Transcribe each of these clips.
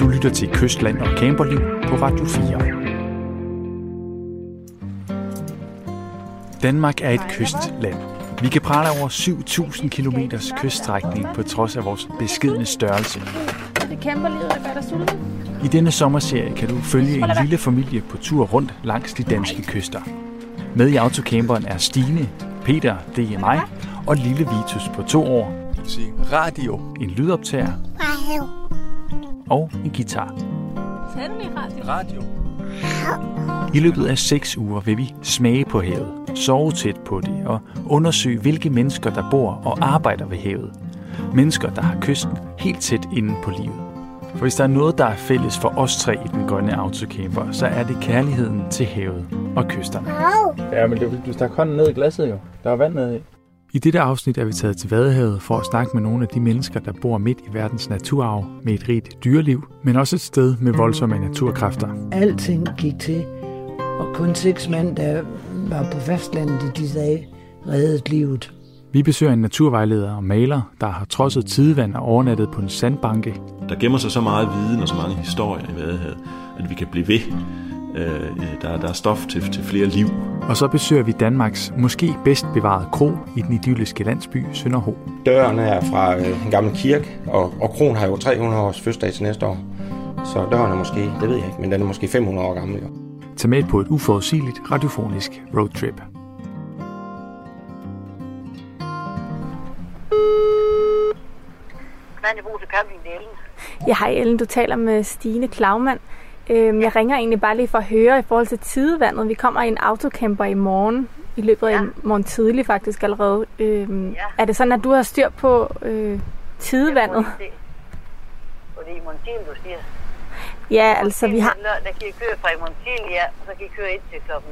Du lytter til Kystland og Camperliv på Radio 4. Danmark er et kystland. Vi kan prale over 7.000 km kyststrækning på trods af vores beskedne størrelse. Det kæmper livet, dig sulten. I denne sommerserie kan du følge en lille familie på tur rundt langs de danske kyster. Med i autocamperen er Stine, Peter, det er mig, og lille Vitus på to år, radio. en lydoptager og en guitar. Lige radio? Radio. I løbet af seks uger vil vi smage på havet, sove tæt på det og undersøge, hvilke mennesker, der bor og arbejder ved havet. Mennesker, der har kysten helt tæt inde på livet. For hvis der er noget, der er fælles for os tre i den grønne autocamper, så er det kærligheden til havet og kysterne. Ja, men det, du stak hånden ned i glasset jo. Der er vand nede i. I dette afsnit er vi taget til Vadehavet for at snakke med nogle af de mennesker, der bor midt i verdens naturarv med et rigt dyreliv, men også et sted med voldsomme naturkræfter. Alting gik til, og kun seks mænd, der var på fastlandet i de dage, reddede livet. Vi besøger en naturvejleder og maler, der har trodset tidevand og overnattet på en sandbanke. Der gemmer sig så meget viden og så mange historier i Vadehavet, at vi kan blive ved. Øh, der, der er stof til, til flere liv. Og så besøger vi Danmarks måske bedst bevarede kro i den idylliske landsby Sønderho. Døren er fra øh, en gammel kirke, og, og kronen har jo 300 års fødselsdag til næste år. Så døren er måske, det ved jeg ikke, men den er måske 500 år gammel. Jo. Tag med på et uforudsigeligt radiofonisk roadtrip. Mandebose Camping, det er Ellen. Ja, hej Ellen, du taler med Stine Klaumann. Øhm, jeg ringer egentlig bare lige for at høre i forhold til tidevandet. Vi kommer i en autocamper i morgen, i løbet af Ja. morgen tidlig faktisk allerede. Øhm, Ja. Er det sådan, at du har styr på øh, tidevandet? Det- Og det er i Montil, du siger. Ja, altså vi har... Der kan I køre fra i Montil, ja, og så kan I køre ind til klokken...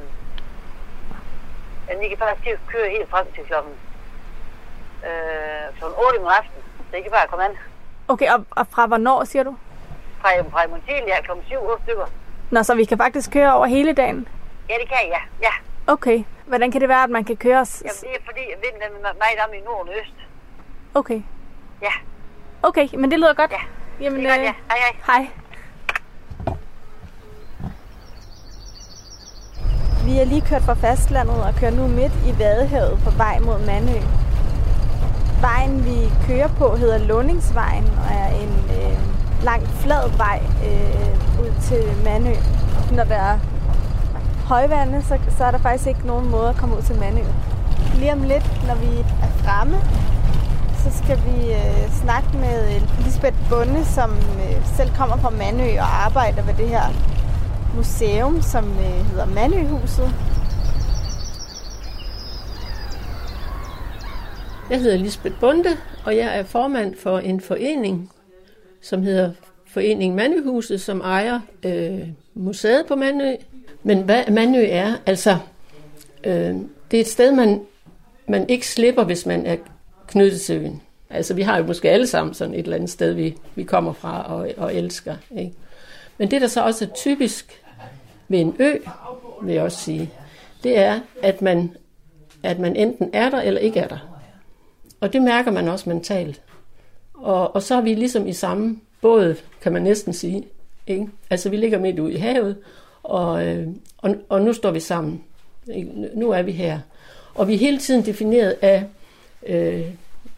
Ja, I kan faktisk køre helt frem til klokken... Øh, klokken 8 om aftenen. Så I kan bare komme an. Okay, og, og fra hvornår siger du? Fra, fra Montil, ja, klokken 7 8 stykker. Nå, så vi kan faktisk køre over hele dagen? Ja, det kan I, ja. Ja, Okay. Hvordan kan det være, at man kan køre... s- Jamen, det er fordi, at vinden er meget om i nord og øst. Okay. Ja, Okay, men det lyder godt. Ja, Jamen, det er godt, øh, ja. Hej, hej. Hej. Vi er lige kørt fra fastlandet og kører nu midt i Vadehavet på vej mod Mandø. Vejen, vi kører på, hedder Lundingsvejen og er en øh, lang, flad vej øh, ud til Mandø. Når der er højvande, så, så er der faktisk ikke nogen måde at komme ud til Mandø. Lige om lidt, når vi er fremme, så skal vi øh, snakke med øh, Lisbeth Bunde, som øh, selv kommer fra Mandø og arbejder ved det her museum, som øh, hedder Mandøhuset. Jeg hedder Lisbeth Bunde, og jeg er formand for en forening, som hedder Foreningen Mandøhuset, som ejer øh, museet på Mandø. Men hvad Mandø er, altså, øh, det er et sted, man, man ikke slipper, hvis man er knyttet til øen. Altså, vi har jo måske alle sammen sådan et eller andet sted, vi, vi kommer fra og, og elsker. Ikke? Men det, der så også er typisk ved en ø, vil jeg også sige, det er, at man, at man enten er der eller ikke er der. Og det mærker man også mentalt. Og, og så er vi ligesom i samme båd, kan man næsten sige. Ikke? Altså vi ligger midt ude i havet, og, øh, og, og nu står vi sammen. Ikke? Nu er vi her. Og vi er hele tiden defineret af øh,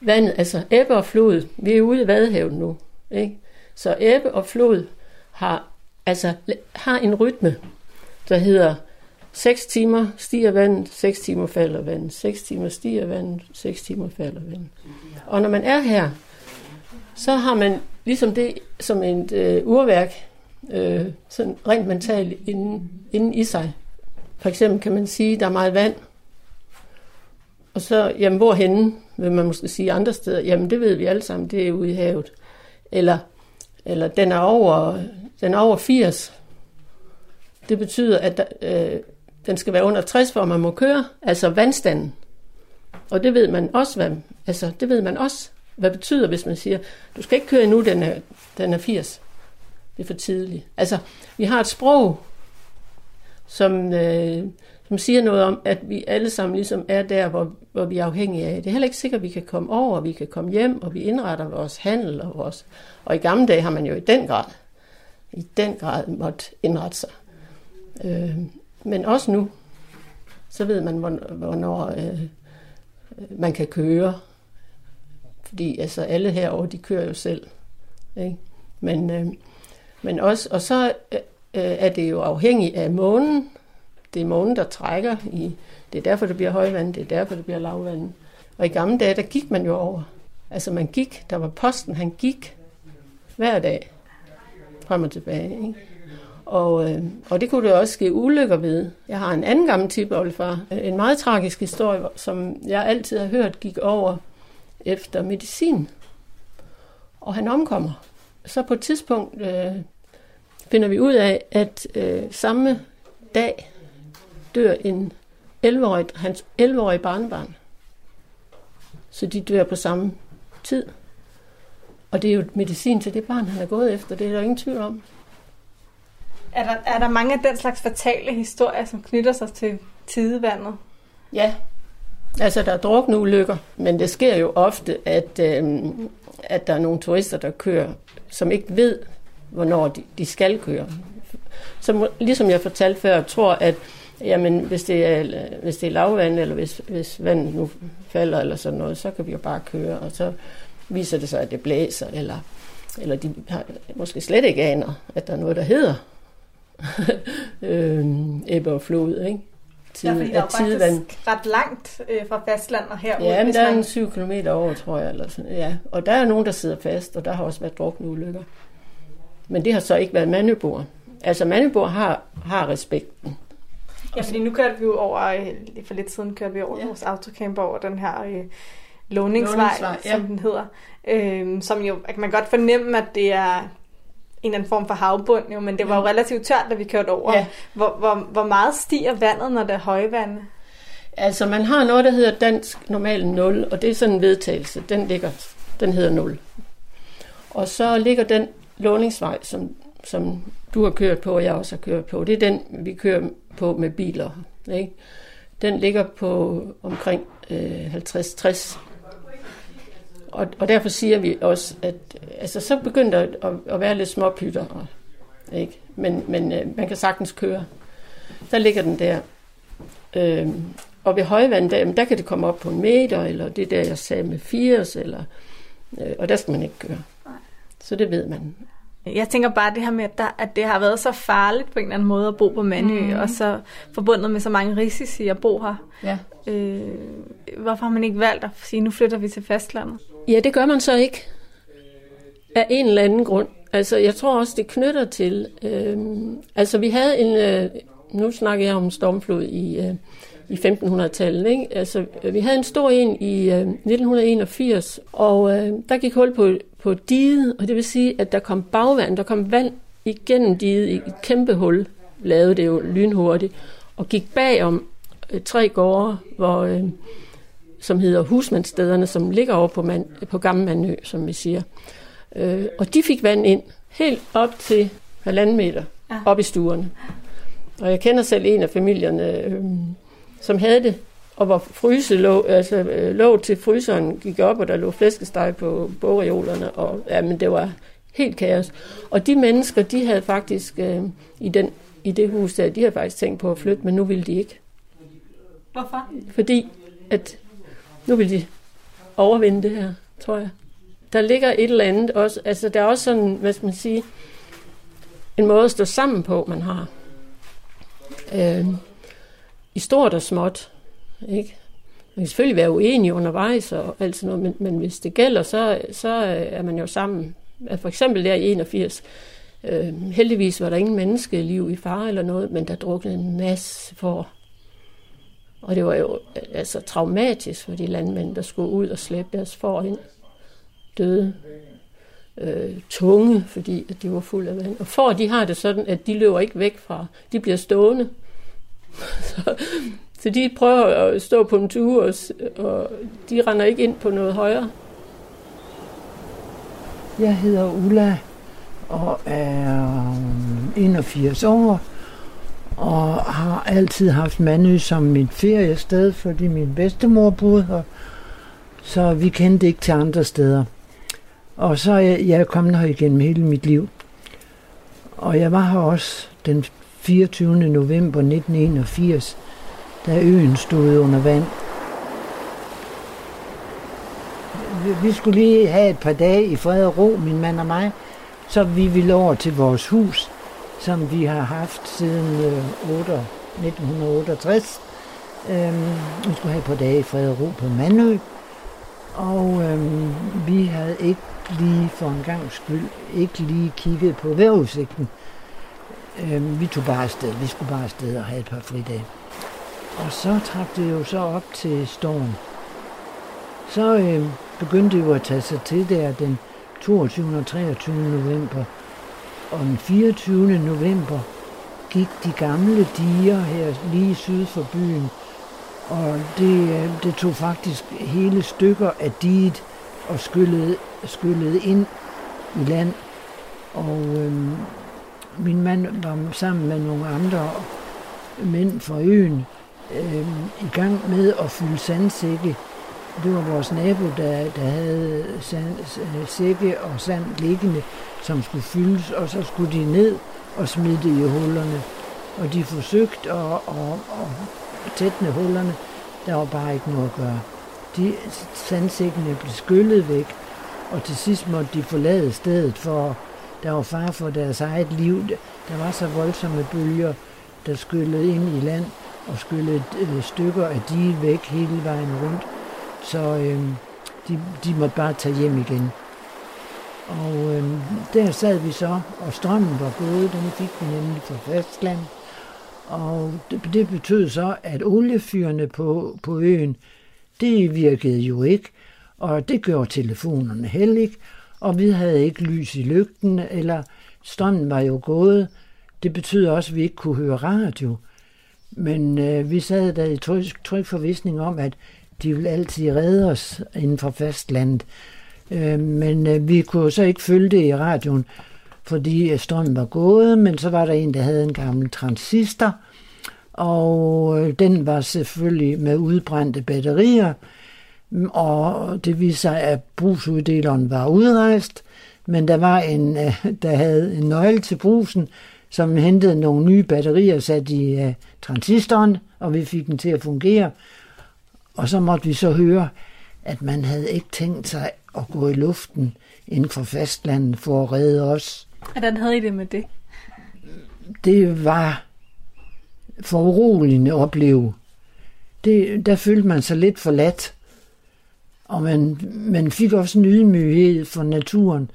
vandet, altså ebbe og flod. Vi er ude i Vadehavet nu. Ikke? Så ebbe og flod har, altså, har en rytme, der hedder 6 timer stiger vandet, 6 timer falder vandet, 6 timer stiger vandet, 6 timer falder vandet. Og når man er her, så har man ligesom det som et øh, urværk, øh, sådan rent mentalt inden, inden i sig. For eksempel kan man sige, at der er meget vand, og så, jamen hvorhenne, vil man måske sige andre steder, jamen det ved vi alle sammen, det er ude i havet. Eller, eller den er over, den er over 80, det betyder, at der, øh, den skal være under 60, for man må køre, altså vandstanden. Og det ved man også, hvad, altså, det ved man også, hvad betyder, hvis man siger, du skal ikke køre endnu, den er, den er 80. Det er for tidligt. Altså, vi har et sprog, som, øh, som siger noget om, at vi alle sammen ligesom er der, hvor, hvor vi er afhængige af. Det er heller ikke sikkert, at vi kan komme over, vi kan komme hjem, og vi indretter vores handel og vores... Og i gamle dage har man jo i den grad i den grad måtte indrette sig. Øh, men også nu, så ved man, hvornår øh, man kan køre. Fordi altså, alle herover de kører jo selv. Ikke? Men, øh, men også, og så øh, øh er det jo afhængigt af månen. Det er månen, der trækker i, det er derfor, det bliver højvand, det er derfor, det bliver lavvand. Og i gamle dage, der gik man jo over. Altså man gik, der var posten, han gik hver dag frem og tilbage. Ikke? Og, øh, og det kunne det også ske ulykker ved. Jeg har en anden gammel tipoldefar, en meget tragisk historie, som jeg altid har hørt gik over efter medicin. Og han omkommer. Så på et tidspunkt øh, finder vi ud af, at øh, samme dag dør en 11-årig, hans 11-årige barnebarn. Så de dør på samme tid. Og det er jo medicin til det barn, han er gået efter. Det er der ingen tvivl om. Er der, er der mange af den slags fatale historier, som knytter sig til tidevandet? Ja, altså der er drukneulykker, men det sker jo ofte, at, øh, at der er nogle turister, der kører, som ikke ved, hvornår de, de skal køre. Så ligesom jeg fortalte før, tror, at jamen, hvis, det er, hvis det er lavvand, eller hvis, hvis vandet nu falder, eller sådan noget, så kan vi jo bare køre, og så viser det sig, at det blæser, eller, eller de har måske slet ikke aner, at der er noget, der hedder øh, ebbe og flod, ikke? Tid, ja, fordi der er faktisk ret langt øh, fra fastlandet her. Ja, men der er en 7 km over, tror jeg. Eller sådan. Ja. Og der er nogen, der sidder fast, og der har også været drukne ulykker. Men det har så ikke været mandebor. Altså mandebor har, har respekten. Ja, fordi nu kørte vi jo over, øh, for lidt siden kørte vi over ja. vores autocamper over den her øh, låningsvej, låningsvej ja. som den hedder. Øh, som jo, man kan godt fornemme, at det er en anden form for havbund, jo, men det var jo relativt tørt, da vi kørte over. Ja. Hvor, hvor, hvor meget stiger vandet, når det er højvand? Altså, man har noget, der hedder dansk normal 0, og det er sådan en vedtagelse. Den, ligger, den hedder 0. Og så ligger den låningsvej, som, som du har kørt på, og jeg også har kørt på. Det er den, vi kører på med biler. Ikke? Den ligger på omkring øh, 50-60 og, og derfor siger vi også, at altså, så begynder der at, at være lidt småpytter. Og, ikke? Men, men øh, man kan sagtens køre. Der ligger den der. Øh, og ved højvand, der, der kan det komme op på en meter, eller det der, jeg sagde med 80, eller, øh, og der skal man ikke køre. Så det ved man. Jeg tænker bare det her med, at, der, at det har været så farligt på en eller anden måde at bo på Mandø, mm. og så forbundet med så mange risici at bo her. Ja. Øh, hvorfor har man ikke valgt at sige, nu flytter vi til fastlandet? Ja, det gør man så ikke. Af en eller anden grund. Altså, jeg tror også, det knytter til... Øh, altså, vi havde en... Øh, nu snakker jeg om stormflod i, øh, i 1500-tallet. Ikke? Altså, vi havde en stor en i øh, 1981, og øh, der gik hul på, på diget, og det vil sige, at der kom bagvand, der kom vand igennem diget i et kæmpe hul, lavede det jo lynhurtigt, og gik bagom øh, tre gårde, hvor... Øh, som hedder husmandsstederne, som ligger over på, man, på Gamle Mandø, som vi siger. Øh, og de fik vand ind helt op til halvanden meter ja. op i stuerne. Og jeg kender selv en af familierne, øh, som havde det, og hvor fryse lå, altså, øh, lå til fryseren gik op, og der lå flæskesteg på bogreolerne, og ja, men det var helt kaos. Og de mennesker, de havde faktisk øh, i, den, i det hus der, de havde faktisk tænkt på at flytte, men nu ville de ikke. Hvorfor? Fordi at nu vil de overvinde det her, tror jeg. Der ligger et eller andet også, altså der er også sådan, hvad skal man sige, en måde at stå sammen på, man har. Øh, I stort og småt, ikke? Man kan selvfølgelig være uenig undervejs og alt sådan noget, men, men hvis det gælder, så, så er man jo sammen. For eksempel der i 81, øh, heldigvis var der ingen menneskeliv i fare eller noget, men der druknede en masse for og det var jo øh, altså traumatisk for de landmænd, der skulle ud og slæbe deres får ind. Døde øh, tunge, fordi at de var fuld af vand. Og får, de har det sådan, at de løber ikke væk fra, de bliver stående. så, så de prøver at stå på en tur, og, og de render ikke ind på noget højere. Jeg hedder Ulla og er øh, 81 år og har altid haft Mandø som mit feriested, fordi min bedstemor boede her. Så vi kendte ikke til andre steder. Og så er jeg, jeg er kommet her igennem hele mit liv. Og jeg var her også den 24. november 1981, da øen stod under vand. Vi skulle lige have et par dage i fred og ro, min mand og mig, så vi ville over til vores hus, som vi har haft siden øh, 1968. Øhm, vi skulle have et par dage i fred og ro på Mandø, og øhm, vi havde ikke lige for en gang skyld ikke lige kigget på vejrudsigten. Øhm, vi tog bare afsted. Vi skulle bare afsted og have et par fridage. Og så trak det jo så op til storm. Så øhm, begyndte det jo at tage sig til der den 22. og 23. november. Og den 24. november gik de gamle diger her lige syd for byen. Og det, det tog faktisk hele stykker af diget og skyllede, skyllede ind i land. Og øhm, min mand var sammen med nogle andre mænd fra øen øhm, i gang med at fylde sandsække. Det var vores nabo, der, der havde sand, sække og sand liggende, som skulle fyldes, og så skulle de ned og smide det i hullerne. Og de forsøgte at, at, at tætne hullerne. Der var bare ikke noget at gøre. De sandsækkene blev skyllet væk, og til sidst måtte de forlade stedet, for der var far for deres eget liv. Der var så voldsomme bølger, der skyllede ind i land og skyllede øh, stykker af de væk hele vejen rundt. Så øh, de, de måtte bare tage hjem igen. Og øh, der sad vi så, og strømmen var gået, den fik vi nemlig fra fastland. Og det, det betød så, at oliefyrene på, på øen, det virkede jo ikke, og det gjorde telefonerne heller ikke, og vi havde ikke lys i lygten, eller strømmen var jo gået. Det betyder også, at vi ikke kunne høre radio. Men øh, vi sad der i tryg, tryg forvisning om, at de ville altid redde os inden for fastlandet. Øh, men øh, vi kunne så ikke følge det i radioen, fordi øh, strømmen var gået, men så var der en, der havde en gammel transistor, og øh, den var selvfølgelig med udbrændte batterier, og det viste sig, at brugsuddeleren var udrejst, men der var en, øh, der havde en nøgle til brusen, som hentede nogle nye batterier sat i øh, uh, transistoren, og vi fik den til at fungere. Og så måtte vi så høre, at man havde ikke tænkt sig at gå i luften inden for fastlandet for at redde os. Hvordan havde I det med det? Det var for uroligende at opleve. Det, der følte man sig lidt forladt. Og man, man fik også en ydmyghed for naturen,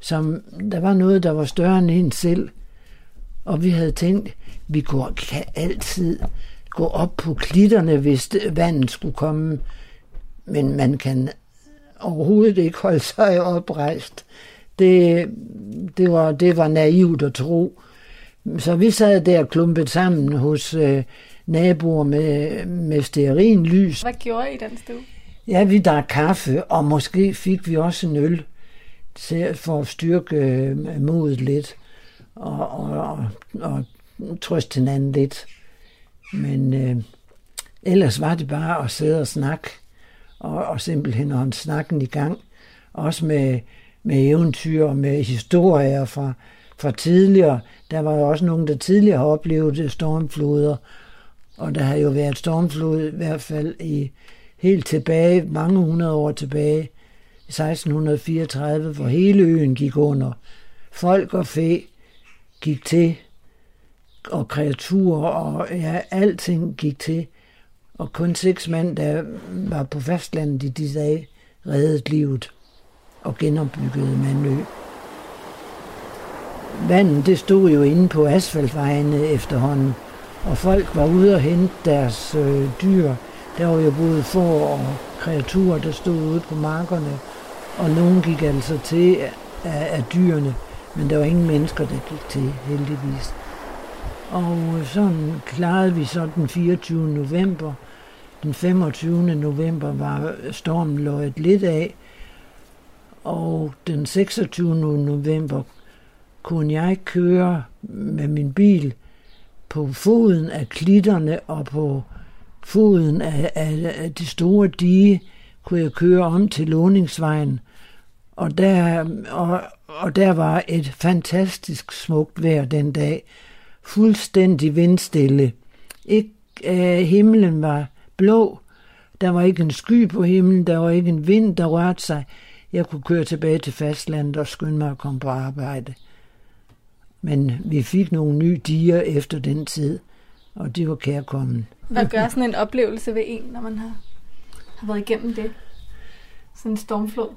som der var noget, der var større end en selv. Og vi havde tænkt, vi går, kan altid gå op på klitterne, hvis vandet skulle komme. Men man kan overhovedet ikke holde sig oprejst. Det, det, var, det var naivt at tro. Så vi sad der klumpet sammen hos øh, naboer med, med stearinlys. Hvad gjorde I den stue? Ja, vi drak kaffe, og måske fik vi også en øl for at styrke øh, modet lidt og, og, og, og trøste hinanden lidt. Men øh, ellers var det bare at sidde og snakke, og, og simpelthen holde snakken i gang. Også med, med eventyr og med historier fra, fra tidligere. Der var jo også nogen, der tidligere har oplevet stormfloder, og der har jo været stormflod i hvert fald i helt tilbage, mange hundrede år tilbage, i 1634, hvor hele øen gik under. Folk og fæ gik til, og kreaturer og ja, alting gik til. Og kun seks mænd, der var på fastlandet i de dage, reddede livet og genopbyggede Mandø. Vandet det stod jo inde på asfaltvejene efterhånden, og folk var ude og hente deres øh, dyr. Der var jo både får og kreaturer, der stod ude på markerne, og nogen gik altså til af, af dyrene, men der var ingen mennesker, der gik til, heldigvis. Og øh, sådan klarede vi så den 24. november. Den 25. november var stormen løjet lidt af, og den 26. november kunne jeg køre med min bil på foden af klitterne og på foden af, af, af det store dige, kunne jeg køre om til Låningsvejen Og der, og, og der var et fantastisk smukt vejr den dag. Fuldstændig vindstille. Ikke, øh, himlen var blå. Der var ikke en sky på himlen. Der var ikke en vind, der rørte sig. Jeg kunne køre tilbage til fastlandet og skynde mig at komme på arbejde. Men vi fik nogle nye diger efter den tid, og de var kærkommen. Hvad gør sådan en oplevelse ved en, når man har, har været igennem det? Sådan en stormflod.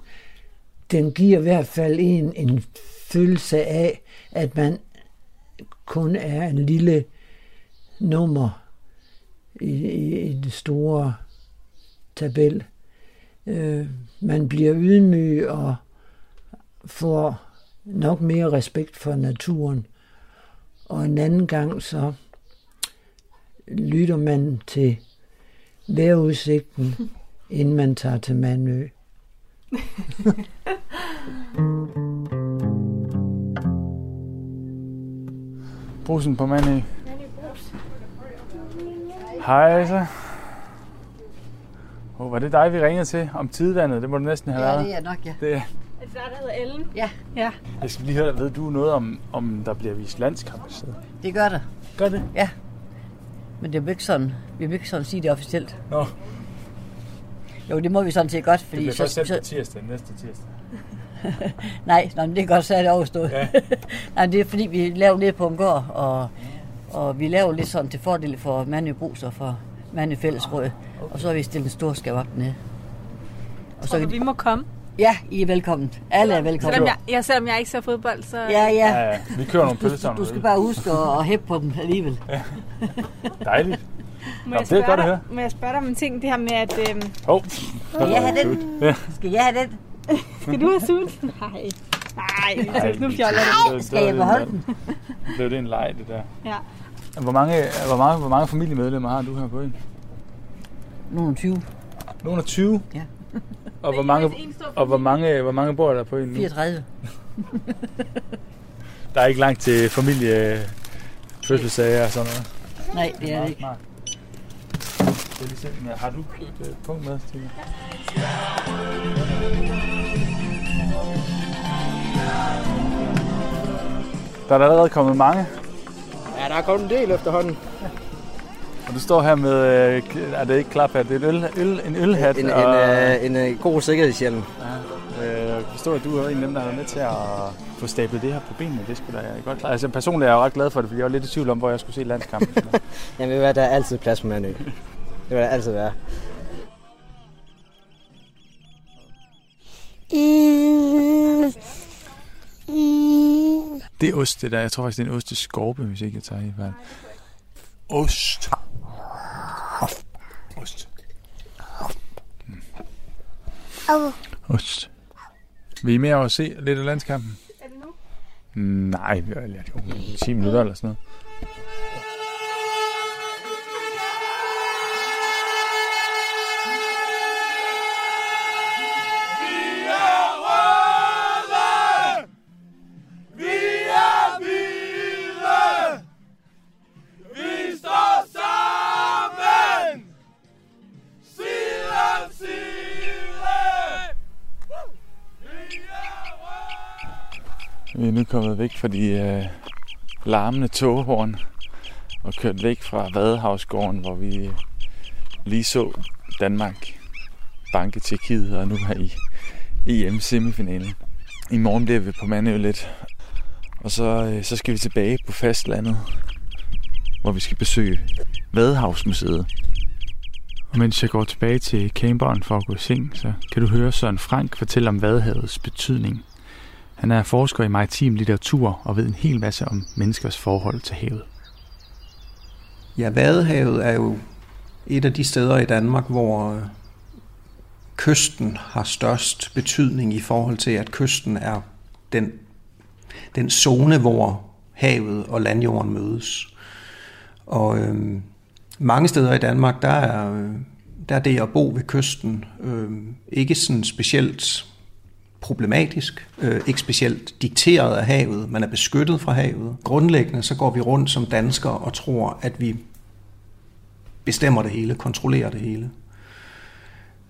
Den giver i hvert fald en en følelse af, at man kun er en lille nummer i, i, i det store tabel. Øh, man bliver ydmyg og får nok mere respekt for naturen. Og en anden gang så lytter man til vejrudsigten, inden man tager til Mandø. Brusen på Manø. Hej så. Oh, var det dig, vi ringede til om tidevandet? Det må det næsten have Ja, været. det er nok, ja. Det, Er det der, der hedder Ellen? Ja. Ja. jeg skal lige høre, ved du noget om, om der bliver vist landskamp et sted? Det gør der. Gør det? Ja. Men det er jo ikke sådan, vi vil ikke sådan sige det officielt. Nå, Jo, det må vi sådan set godt, det fordi bliver først så, så, på tirsdag, næste tirsdag. nej, nej, men det er godt, så er det overstået. Ja. nej, det er fordi, vi laver lidt på en gård, og, og vi laver lidt sådan til fordel for Mandø Brus og for Mandø Fællesråd. Og så har vi stillet en stor skav op dernede. Og Så så, vi må komme. ja, I er velkommen. Alle er velkommen. Selvom jeg, ja, selvom jeg ikke ser fodbold, så... Ja, ja. Ja, ja. Vi kører nogle pølser. Du skal bare huske at, at hæppe på dem alligevel. Dejligt. Må, Nå, jeg det er spørge godt at dig, høre. må jeg spørge dig om en ting? Det her med, at... Øhm, Hov. Skal jeg have den? Ja. Skal jeg have den? Skal du have sult? Nej. Nej, Ej, nu fjoller det. Skal jeg beholde den? Blev det en leg, det der. Ja. Hvor mange, hvor mange, hvor mange familiemedlemmer har du her på øen? Nogle 20. Nogle af 20? Ja. Og hvor mange, en og hvor mange, hvor mange bor der på øen nu? 34. Der er ikke langt til familie fødselssager og sådan noget. Nej, det er det ikke. Smart. Det er lige se, men har du et øh, punkt med, Stine? Der er der allerede kommet mange, Ja, der er kommet en del efterhånden. og du står her med, øh, er det ikke klaphat, det er et øl, øl, en ølhat. En, en, og, øh, en, øh, god sikkerhedshjelm. Øh, jeg kan forstå, at du er en af dem, der har været med til at få stablet det her på benene. Det skulle da godt klare. Altså personligt er jeg jo ret glad for det, fordi jeg var lidt i tvivl om, hvor jeg skulle se landskampen. Jamen, ved hvad, der er altid plads på Mandø. Det vil der altid være. det er ost, det der. Jeg tror faktisk, det er en osteskorpe, hvis ikke jeg tager i fejl. Ost. Ost. Mm. Ost. Vi er med over at se lidt af landskampen? Er det nu? Nej, vi har lært jo 10 minutter eller sådan noget. Vi er nu kommet væk fra de øh, larmende toghorn og kørt væk fra Vadehavsgården, hvor vi lige så Danmark banke Tjekkiet og nu her i EM-semifinalen. I morgen bliver vi på Mandø lidt, og så, øh, så skal vi tilbage på fastlandet, hvor vi skal besøge Vadehavsmuseet. Og mens jeg går tilbage til camperen for at gå i seng, så kan du høre Søren Frank fortælle om Vadehavets betydning. Han er forsker i maritim litteratur og ved en hel masse om menneskers forhold til havet. Ja, Vadehavet er jo et af de steder i Danmark, hvor øh, kysten har størst betydning i forhold til, at kysten er den, den zone, hvor havet og landjorden mødes. Og øh, mange steder i Danmark, der er, øh, der er det at bo ved kysten øh, ikke sådan specielt problematisk, øh, ikke specielt dikteret af havet, man er beskyttet fra havet. Grundlæggende så går vi rundt som danskere og tror, at vi bestemmer det hele, kontrollerer det hele.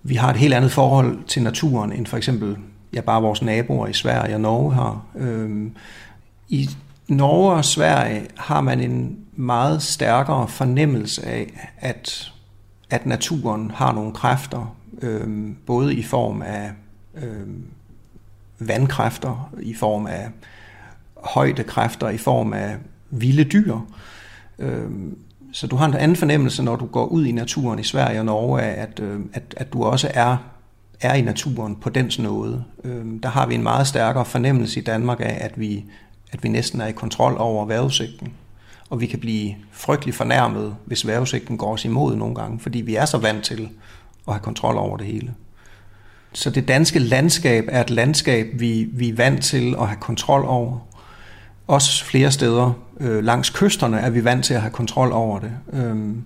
Vi har et helt andet forhold til naturen, end for eksempel ja, bare vores naboer i Sverige og Norge har. Øh, I Norge og Sverige har man en meget stærkere fornemmelse af, at, at naturen har nogle kræfter, øh, både i form af øh, vandkræfter, i form af højdekræfter, i form af vilde dyr. Øhm, så du har en anden fornemmelse, når du går ud i naturen i Sverige og Norge, at, øhm, at, at du også er, er i naturen på dens nåde. Øhm, der har vi en meget stærkere fornemmelse i Danmark af, at vi, at vi næsten er i kontrol over vejrudsigten. Og vi kan blive frygtelig fornærmet, hvis vejrudsigten går os imod nogle gange, fordi vi er så vant til at have kontrol over det hele. Så det danske landskab er et landskab, vi, vi er vant til at have kontrol over. Også flere steder øh, langs kysterne er vi vant til at have kontrol over det. Øhm,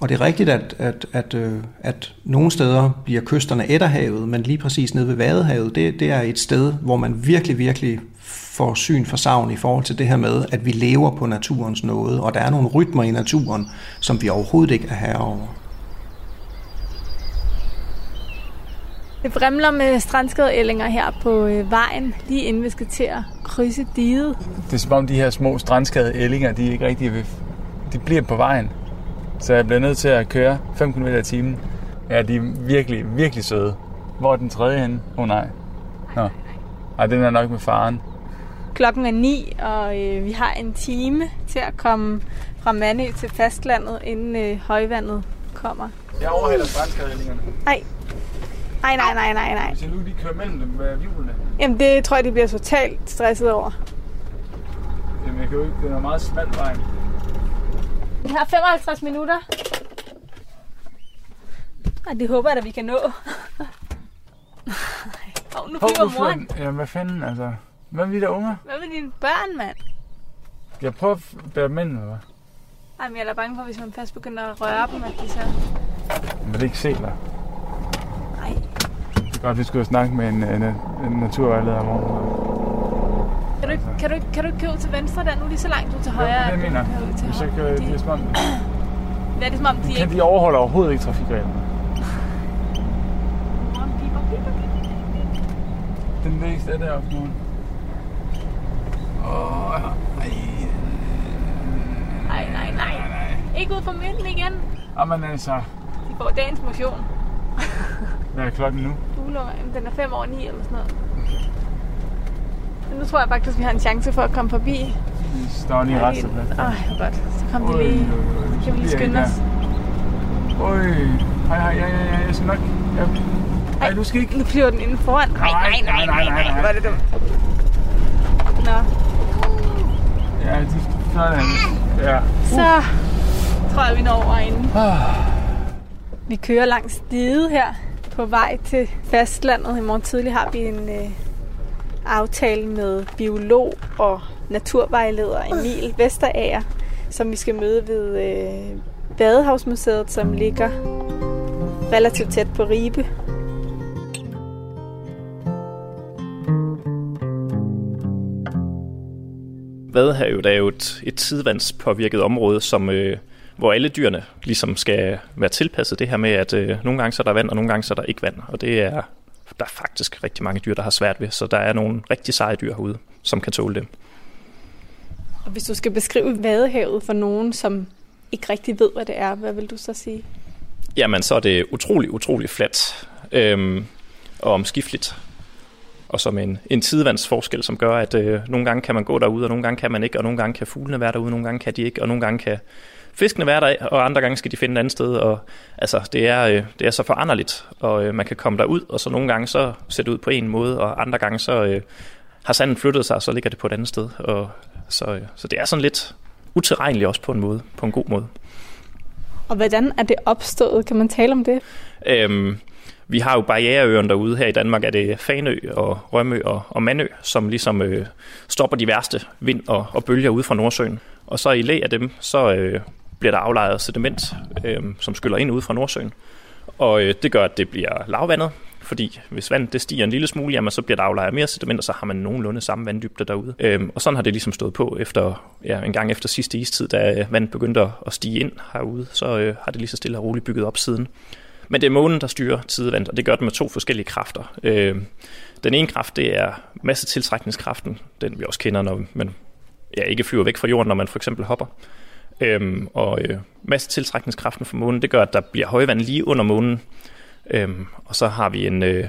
og det er rigtigt, at, at, at, øh, at nogle steder bliver kysterne etterhavet, men lige præcis nede ved Vadehavet, det, det er et sted, hvor man virkelig, virkelig får syn for savn i forhold til det her med, at vi lever på naturens nåde, og der er nogle rytmer i naturen, som vi overhovedet ikke er herover. Det fremler med strandskadeællinger her på øh, vejen, lige inden vi skal til at krydse diget. Det er som om de her små strandskade ællinger, de er ikke rigtig vil... De bliver på vejen. Så jeg bliver nødt til at køre 5 km i timen. Ja, de er virkelig, virkelig søde. Hvor er den tredje henne? Åh oh, nej. Nå. Ej, den er nok med faren. Klokken er 9, og øh, vi har en time til at komme fra Mandø til fastlandet, inden øh, højvandet kommer. Jeg overhælder strandskadeællingerne. Nej. Nej, nej, nej, nej, nej. Hvis jeg nu lige kører mellem dem med hjulene. Jamen, det tror jeg, de bliver totalt stresset over. Jamen, jeg kan jo ikke... Den er meget smal vejen. Vi har 55 minutter. Og det håber jeg, at vi kan nå. Hov, nu Hov, flyver flyver moren. Jamen, hvad fanden, altså? Hvad med de der unger? Hvad med dine børn, mand? Jeg prøver at bære dem ind, eller hvad? Ej, men jeg er da bange for, hvis man først begynder at røre dem, at de så... Men det ikke se dig? Godt, vi skulle snakke med en, en, en naturvejleder om morgenen. Kan du, ikke, kan, du ikke, kan du ikke køre ud til venstre der? Nu er de så langt ud til Ja, højre. er det, jeg mener. du til Hvis jeg kan, det er som om, Det er som om, de kan ikke... de overholder overhovedet ikke trafikreglerne. Den vækst er deroppe nu. Åh, oh, ej. Nej, nej, nej. Ikke ud fra midten igen. Jamen altså, De får dagens motion. hvad er klokken nu? Jamen, den er 5 over 9 eller sådan noget. Men nu tror jeg faktisk, vi har en chance for at komme forbi. Vi står lige ret så hvor godt. Så kom de lige. Kan vi lige skynde os? Øj, hej, hej, ja, ja, ja, jeg skal nok. Ja. Ej, du skal ikke. Nu flyver den inden foran. Nej, nej, nej, nej, nej, nej. Er det dumt. Nå, Ja, de sådan. Ja. så tror jeg, vi når over inden. Vi kører langs diget her på vej til fastlandet. I morgen tidlig har vi en øh, aftale med biolog og naturvejleder Emil Vesterager, som vi skal møde ved øh, Badehavsmuseet, som ligger relativt tæt på Ribe. Vadehavet er jo et, et tidevandspåvirket område, som, øh, hvor alle dyrene ligesom skal være tilpasset det her med, at øh, nogle gange så er der vand, og nogle gange så er der ikke vand. Og det er der er faktisk rigtig mange dyr, der har svært ved, så der er nogle rigtig seje dyr herude, som kan tåle det. Og hvis du skal beskrive Vadehavet for nogen, som ikke rigtig ved, hvad det er, hvad vil du så sige? Jamen, så er det utrolig, utrolig fladt øhm, og omskifteligt. Og som en, en tidevandsforskel, som gør, at øh, nogle gange kan man gå derude, og nogle gange kan man ikke, og nogle gange kan fuglene være derude, nogle gange kan de ikke, og nogle gange kan fiskene der, og andre gange skal de finde et andet sted. Og, altså, det er, øh, det er så foranderligt, og øh, man kan komme derud, og så nogle gange så ser det ud på en måde, og andre gange så øh, har sanden flyttet sig, og så ligger det på et andet sted. Og, så, øh, så det er sådan lidt utilregneligt også på en måde, på en god måde. Og hvordan er det opstået? Kan man tale om det? Øhm, vi har jo barriereøerne derude her i Danmark, er det Fanø og Rømø og, og Mandø, som ligesom øh, stopper de værste vind og, og bølger ude fra Nordsøen. Og så i læ af dem, så øh, bliver der aflejret sediment, øh, som skyller ind ude fra Nordsøen. Og øh, det gør, at det bliver lavvandet, fordi hvis vandet det stiger en lille smule, jamen, så bliver der aflejret mere sediment, og så har man nogenlunde samme vanddybde derude. Øhm, og sådan har det ligesom stået på efter, ja, en gang efter sidste istid, da øh, vandet begyndte at stige ind herude, så øh, har det lige så stille og roligt bygget op siden. Men det er månen, der styrer tidevand, og det gør det med to forskellige kræfter. Øh, den ene kraft, det er massetiltrækningskraften, den vi også kender, når man ja, ikke flyver væk fra jorden, når man for eksempel hopper. Øhm, og øh, massetiltrækningskraften fra månen, det gør, at der bliver højvand lige under månen. Øhm, og så har vi en, øh,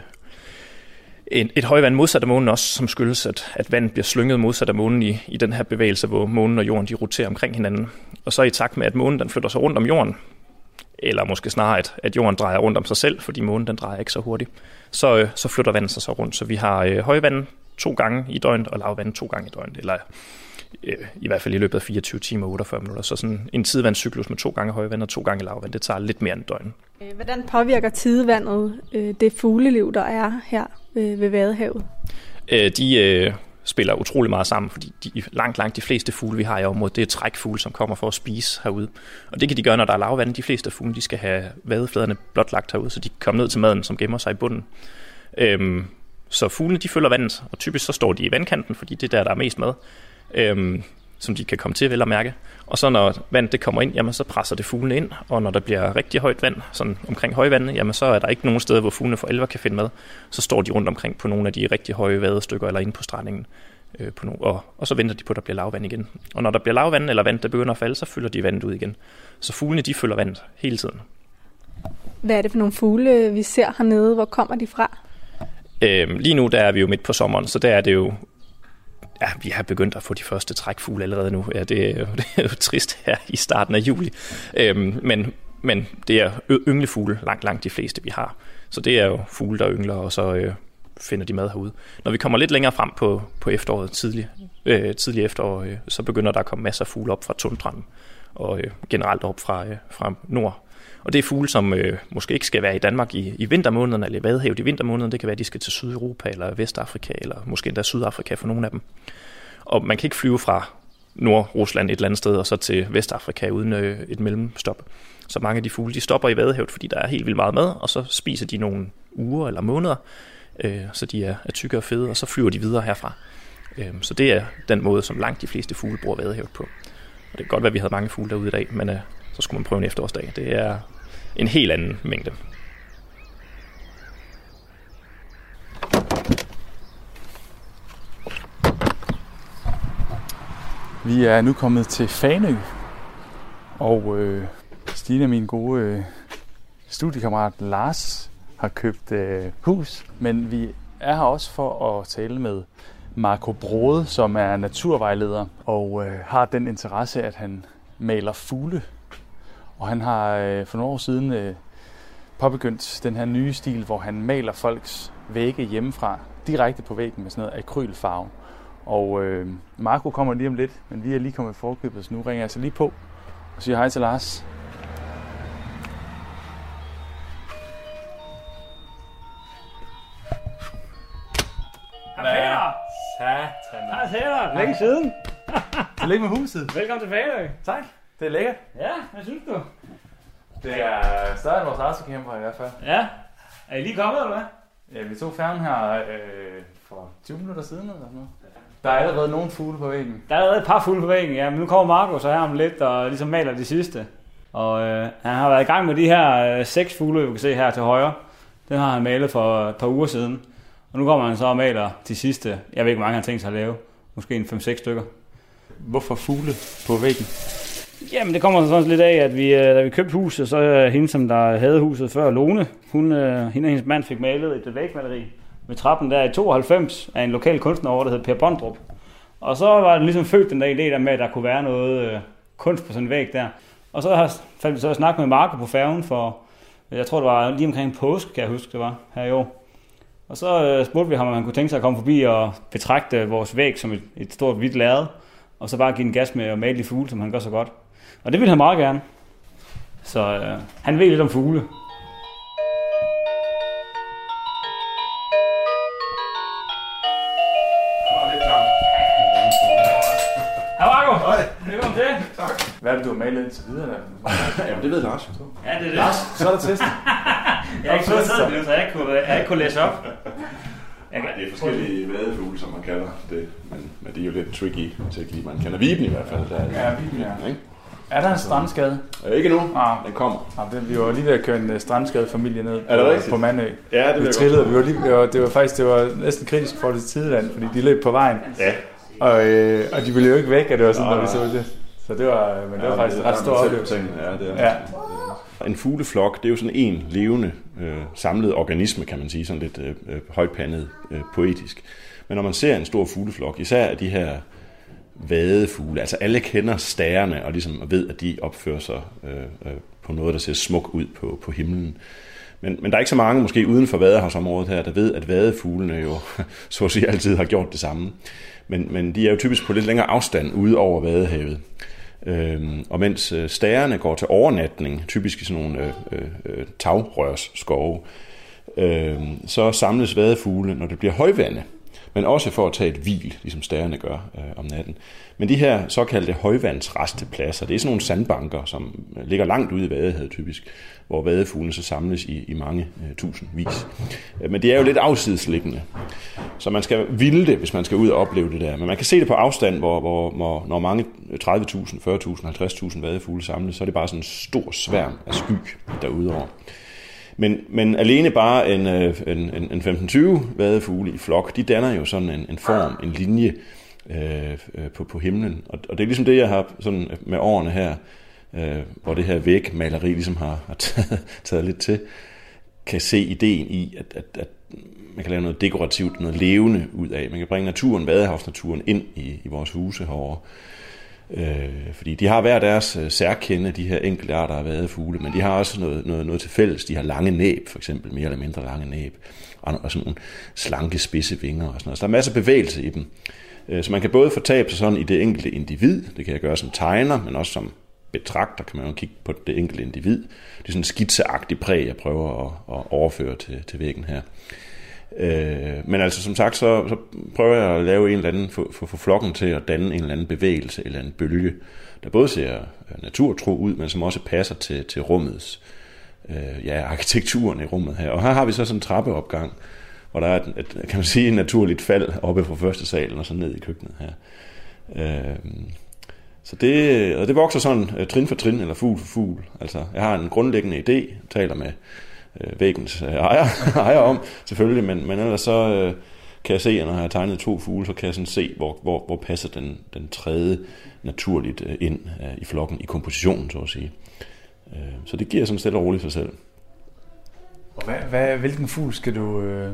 en, et højvand modsat af månen også, som skyldes, at, at vandet bliver slynget modsat af månen i, i den her bevægelse, hvor månen og jorden de roterer omkring hinanden. Og så i takt med, at månen den flytter sig rundt om jorden, eller måske snarere, at, at jorden drejer rundt om sig selv, fordi månen den drejer ikke så hurtigt, så, øh, så flytter vandet sig så rundt. Så vi har øh, højvand to gange i døgnet, og lavvand to gange i døgnet, eller i hvert fald i løbet af 24 timer og 48 minutter. Så sådan en tidevandscyklus med to gange højvand og to gange lavvand, det tager lidt mere end døgn. Øh, Hvordan påvirker tidevandet øh, det fugleliv, der er her øh, ved Vadehavet? Øh, de øh, spiller utrolig meget sammen, fordi de, langt, langt de fleste fugle, vi har i området, det er trækfugle, som kommer for at spise herude. Og det kan de gøre, når der er lavvand. De fleste fugle, de skal have vadefladerne blotlagt herude, så de kan komme ned til maden, som gemmer sig i bunden. Øhm, så fuglene, de følger vandet, og typisk så står de i vandkanten, fordi det er der, der er mest mad, øhm, som de kan komme til, vel at mærke. Og så når vandet det kommer ind, jamen så presser det fuglene ind, og når der bliver rigtig højt vand, sådan omkring højvandet, jamen så er der ikke nogen steder, hvor fuglene for alvor kan finde mad. Så står de rundt omkring på nogle af de rigtig høje vadestykker, eller inde på strandingen. Øh, på nogle, og, og så venter de på, at der bliver lavvand igen. Og når der bliver lavvand, eller vand, der begynder at falde, så fylder de vandet ud igen. Så fuglene, de følger vandet hele tiden. Hvad er det for nogle fugle, vi ser hernede? Hvor kommer de fra? Øhm, lige nu der er vi jo midt på sommeren, så der er det jo Ja, vi har begyndt at få de første trækfugle allerede nu. Ja, det, er jo, det er jo trist her i starten af juli. Øhm, men, men det er ynglefugle langt, langt de fleste, vi har. Så det er jo fugle, der yngler, og så øh, finder de mad herude. Når vi kommer lidt længere frem på, på efteråret, tidlig, øh, tidlig efterår, øh, så begynder der at komme masser af fugle op fra tundranden, og øh, generelt op fra, øh, fra nord. Og det er fugle, som øh, måske ikke skal være i Danmark i, i vintermånederne, eller i Vadehavet i vintermånederne. Det kan være, at de skal til Sydeuropa, eller Vestafrika, eller måske endda Sydafrika for nogle af dem. Og man kan ikke flyve fra Nord-Rusland et eller andet sted, og så til Vestafrika uden øh, et mellemstop. Så mange af de fugle, de stopper i Vadehavet, fordi der er helt vildt meget mad, og så spiser de nogle uger eller måneder, øh, så de er, er tykke og fede, og så flyver de videre herfra. Øh, så det er den måde, som langt de fleste fugle bruger Vadehavet på. Og det kan godt være, at vi havde mange fugle derude i dag, men øh, så skulle man prøve en efterårsdag. Det er en helt anden mængde. Vi er nu kommet til Fanø, og øh, Stine, min gode øh, studiekammerat Lars, har købt øh, hus. Men vi er her også for at tale med Marco Brode, som er naturvejleder og øh, har den interesse, at han maler fugle. Og han har øh, for nogle år siden øh, påbegyndt den her nye stil, hvor han maler folks vægge hjemmefra direkte på væggen med sådan noget akrylfarve. Og øh, Marco kommer lige om lidt, men vi er lige kommet i forkøbet, så nu ringer jeg så lige på og siger hej til Lars. Peter! Satan. Hej Peter, længe siden. Tillykke med huset. Velkommen til Fanø. Tak. Det er lækkert. Ja, hvad synes du? Det er større end vores Arctic-camper i hvert fald. Ja. Er I lige kommet, eller hvad? Ja, vi tog færgen her øh, for 20 minutter siden eller sådan noget. Der er allerede nogle fugle på væggen. Der er allerede et par fugle på væggen, ja. Men nu kommer Marco så her om lidt og ligesom maler de sidste. Og øh, han har været i gang med de her øh, seks fugle, vi kan se her til højre. Den har han malet for et par uger siden. Og nu kommer han så og maler de sidste. Jeg ved ikke, hvor mange han har tænkt sig at lave. Måske en 5-6 stykker. Hvorfor fugle på væggen? Jamen, det kommer sådan lidt af, at vi, øh, da vi købte huset, så øh, hende, som der havde huset før, Lone, hun, øh, hende og hendes mand fik malet et vægmaleri med trappen der i 92 af en lokal kunstner over, der hed Per Bondrup. Og så var det ligesom født den der idé der med, at der kunne være noget øh, kunst på sådan en væg der. Og så har fandt vi så snakket med Marco på færgen for, jeg tror det var lige omkring påske, kan jeg huske det var, her i år. Og så øh, spurgte vi ham, om han kunne tænke sig at komme forbi og betragte vores væg som et, et stort hvidt lærred. Og så bare give en gas med at male de fugle, som han gør så godt. Og det vil han meget gerne. Så øh, han ved lidt om fugle. Hej Marco! Hej. Velkommen til. Tak. Hvad er det, du har malet indtil videre? Der? Jamen, det ved Lars. Ja, det er det. Lars, så er der test. jeg har ikke fået tid endnu, så jeg ikke kunne, jeg kunne læse op. Jeg kan, det er forskellige vadefugle, som man kalder det. Men, men det er jo lidt tricky til at give. Man kender viben i hvert fald. Der er, Ja, viben, ja. Ikke? Er der en strandskade? Øh, ikke nu. Ah, den kommer. Ah, det, vi var lige ved at køre en uh, strandskadefamilie ned Er det på, på Mandø. Ja, det vi trillede, godt vi var lige, det, var, det var faktisk det var næsten kritisk for det tideland, fordi de løb på vejen. Ja. Og, øh, og de ville jo ikke væk, og det var sådan, når vi så det. Så det var, men det var Ja, faktisk det- ret stor oplevelse. på. Ja, det er ja. En fugleflok, det er jo sådan en levende, øh, samlet organisme, kan man sige, sådan lidt øh, øh, højpandet øh, poetisk. Men når man ser en stor fugleflok, især af de her vadefugle, altså alle kender stærne og ligesom ved, at de opfører sig øh, øh, på noget, der ser smuk ud på, på himlen. Men, men der er ikke så mange, måske uden for vadehavsområdet her, der ved, at vadefuglene jo, så at sige, altid har gjort det samme. Men, men de er jo typisk på lidt længere afstand ude over vadehavet. Øhm, og mens øh, stærerne går til overnatning, typisk i sådan nogle øh, øh, øh tagrørsskove, øh, så samles vadefugle, når det bliver højvande, men også for at tage et hvil, ligesom stærerne gør øh, om natten. Men de her såkaldte højvandsrestepladser, det er sådan nogle sandbanker, som øh, ligger langt ude i vadehavet typisk, hvor vadefuglene så samles i, i mange øh, tusindvis. Øh, men det er jo lidt afsidesliggende, så man skal ville det, hvis man skal ud og opleve det der. Men man kan se det på afstand, hvor, hvor, hvor når mange 30.000, 40.000, 50.000 vadefugle samles, så er det bare sådan en stor sværm af sky derudover. over. Men, men alene bare en, øh, en, en, en 15-20 vadefugle i flok, de danner jo sådan en, en form, en linje øh, øh, på, på himlen. Og, og det er ligesom det, jeg har sådan med årene her, øh, hvor det her vægmaleri ligesom har, har taget, taget lidt til, kan se ideen i, at, at, at man kan lave noget dekorativt, noget levende ud af. Man kan bringe naturen, vadehavsnaturen ind i, i vores huse herovre. Øh, fordi de har hver deres øh, særkende, de her enkelte arter af vadefugle, men de har også noget, noget, noget til fælles. De har lange næb, for eksempel, mere eller mindre lange næb, og, og sådan nogle slanke, spidse vinger og sådan noget. Så der er masser af bevægelse i dem. Øh, så man kan både fortabe sig sådan i det enkelte individ, det kan jeg gøre som tegner, men også som betragter kan man jo kigge på det enkelte individ. Det er sådan en skitseagtig præg, jeg prøver at, at overføre til, til væggen her. Øh, men altså som sagt, så, så prøver jeg at lave en eller anden, få, for, for flokken til at danne en eller anden bevægelse, eller en bølge, der både ser øh, naturtro ud, men som også passer til, til rummets, øh, ja, arkitekturen i rummet her. Og her har vi så sådan en trappeopgang, hvor der er et, et kan man sige, et naturligt fald oppe fra første salen og så ned i køkkenet her. Øh, så det, og det vokser sådan øh, trin for trin, eller fugl for fugl. Altså, jeg har en grundlæggende idé, taler med uh, væggens uh, ejer, ejer om, selvfølgelig, men, men ellers så uh, kan jeg se, at når jeg har tegnet to fugle, så kan jeg sådan se, hvor, hvor, hvor passer den, den tredje naturligt uh, ind uh, i flokken, i kompositionen, så at sige. Uh, så det giver sådan stille og roligt sig selv. Og hvad, hvad, hvilken fugl skal du, øh,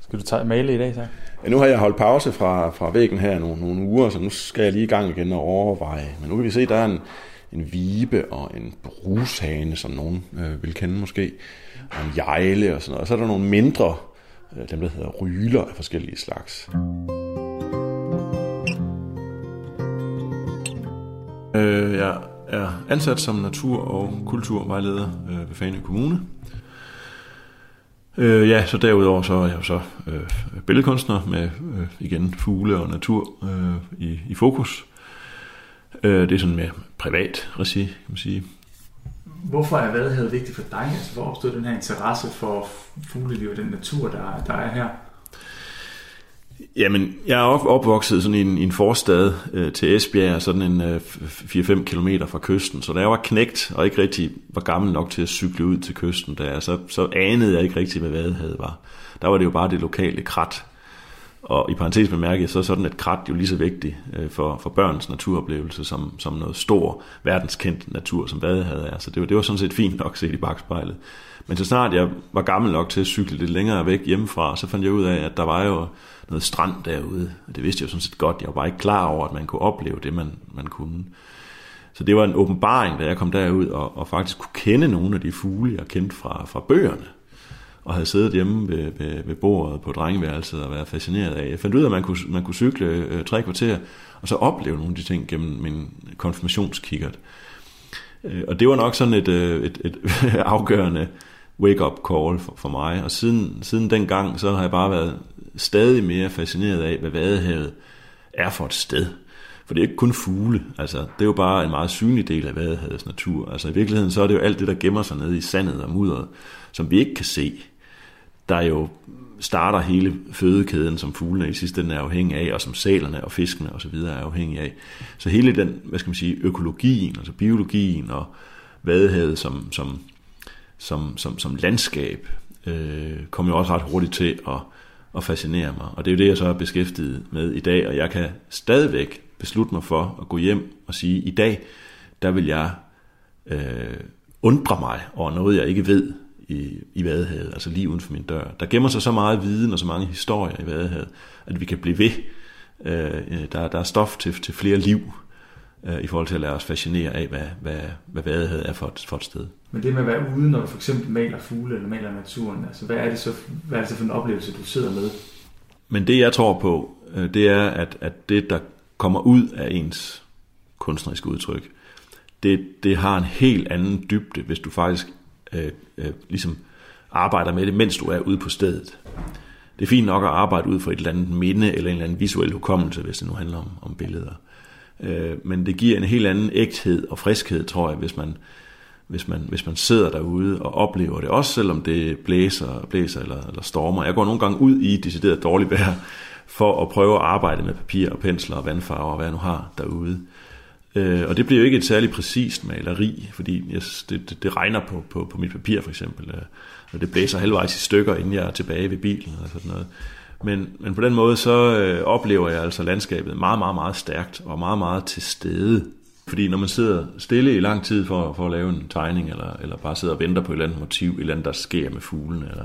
skal du tage, male i dag, så? Ja, nu har jeg holdt pause fra, fra væggen her nogle, nogle uger, så nu skal jeg lige i gang igen og overveje. Men nu kan vi se, at der er en, en vibe og en brushane, som nogen øh, vil kende måske, og en jejle og sådan noget. Og så er der nogle mindre, øh, dem der hedder ryler af forskellige slags. Øh, jeg er ansat som natur- og kulturvejleder øh, ved Fane Kommune. Øh, ja, så derudover så er jeg jo så øh, billedkunstner med øh, igen fugle og natur øh, i, i fokus. Øh, det er sådan med privat regi, kan man sige. Hvorfor er Vadehavet vigtigt for dig? Altså, hvor opstod den her interesse for fugleliv og den natur, der, der er her? Jamen, jeg er op- opvokset sådan i en, i en forstad øh, til Esbjerg, sådan en øh, 4-5 kilometer fra kysten. Så da jeg var knægt og ikke rigtig var gammel nok til at cykle ud til kysten, der, så, så anede jeg ikke rigtig, hvad Vadehavet var. Der var det jo bare det lokale krat. Og i parentes bemærket, så er sådan et krat jo lige så vigtigt øh, for, for børns naturoplevelse som, som noget stor, verdenskendt natur, som Vadehavet er. Så det var, det var sådan set fint nok set i bagspejlet. Men så snart jeg var gammel nok til at cykle lidt længere væk hjemmefra, så fandt jeg ud af, at der var jo noget strand derude. Og det vidste jeg jo sådan set godt. Jeg var bare ikke klar over, at man kunne opleve det, man, man kunne. Så det var en åbenbaring, da jeg kom derud og, og faktisk kunne kende nogle af de fugle, jeg kendte fra, fra bøgerne. Og havde siddet hjemme ved, ved, ved bordet på drengeværelset og været fascineret af. Jeg fandt ud af, at man kunne, man kunne cykle øh, tre kvarter, og så opleve nogle af de ting gennem min konfirmationskikkert. Øh, og det var nok sådan et, øh, et, et afgørende wake-up call for, for mig. Og siden, siden den gang, så har jeg bare været stadig mere fascineret af, hvad Vadehavet er for et sted. For det er ikke kun fugle, altså det er jo bare en meget synlig del af Vadehavets natur. Altså i virkeligheden så er det jo alt det, der gemmer sig nede i sandet og mudderet, som vi ikke kan se. Der jo starter hele fødekæden, som fuglene i sidste ende er afhængige af, og som salerne og fiskene osv. er afhængige af. Så hele den, hvad skal man sige, økologien, altså biologien og vadehavet som, som, som, som, som landskab, øh, kom jo også ret hurtigt til at, at fascinere mig. Og det er jo det, jeg så er beskæftiget med i dag, og jeg kan stadigvæk beslutte mig for at gå hjem og sige, i dag, der vil jeg øh, undre mig over noget, jeg ikke ved i, i Vadehavet, altså lige uden for min dør. Der gemmer sig så meget viden og så mange historier i Vadehavet, at vi kan blive ved. Øh, der, der er stof til, til flere liv øh, i forhold til at lade os fascinere af, hvad, hvad, hvad Vadehavet er for et, for et sted. Men det med at være ude, når du for eksempel maler fugle eller maler naturen, altså hvad er det så, hvad er det så for en oplevelse, du sidder med? Men det jeg tror på, øh, det er, at, at det der kommer ud af ens kunstneriske udtryk, det, det har en helt anden dybde, hvis du faktisk øh, øh, ligesom arbejder med det, mens du er ude på stedet. Det er fint nok at arbejde ud fra et eller andet minde eller en eller anden visuel hukommelse, hvis det nu handler om, om billeder. Øh, men det giver en helt anden ægthed og friskhed, tror jeg, hvis man, hvis man, hvis man sidder derude og oplever det. Også selvom det blæser, blæser eller, eller stormer. Jeg går nogle gange ud i decideret dårligt vejr, for at prøve at arbejde med papir og pensler og vandfarver og hvad jeg nu har derude. Øh, og det bliver jo ikke et særligt præcist maleri, fordi jeg, det, det, det regner på, på, på mit papir for eksempel, øh, og det blæser halvvejs i stykker, inden jeg er tilbage ved bilen og sådan noget. Men, men på den måde så øh, oplever jeg altså landskabet meget, meget, meget stærkt og meget, meget til stede. Fordi når man sidder stille i lang tid for, for at lave en tegning, eller, eller bare sidder og venter på et eller andet motiv, et eller andet, der sker med fuglen, eller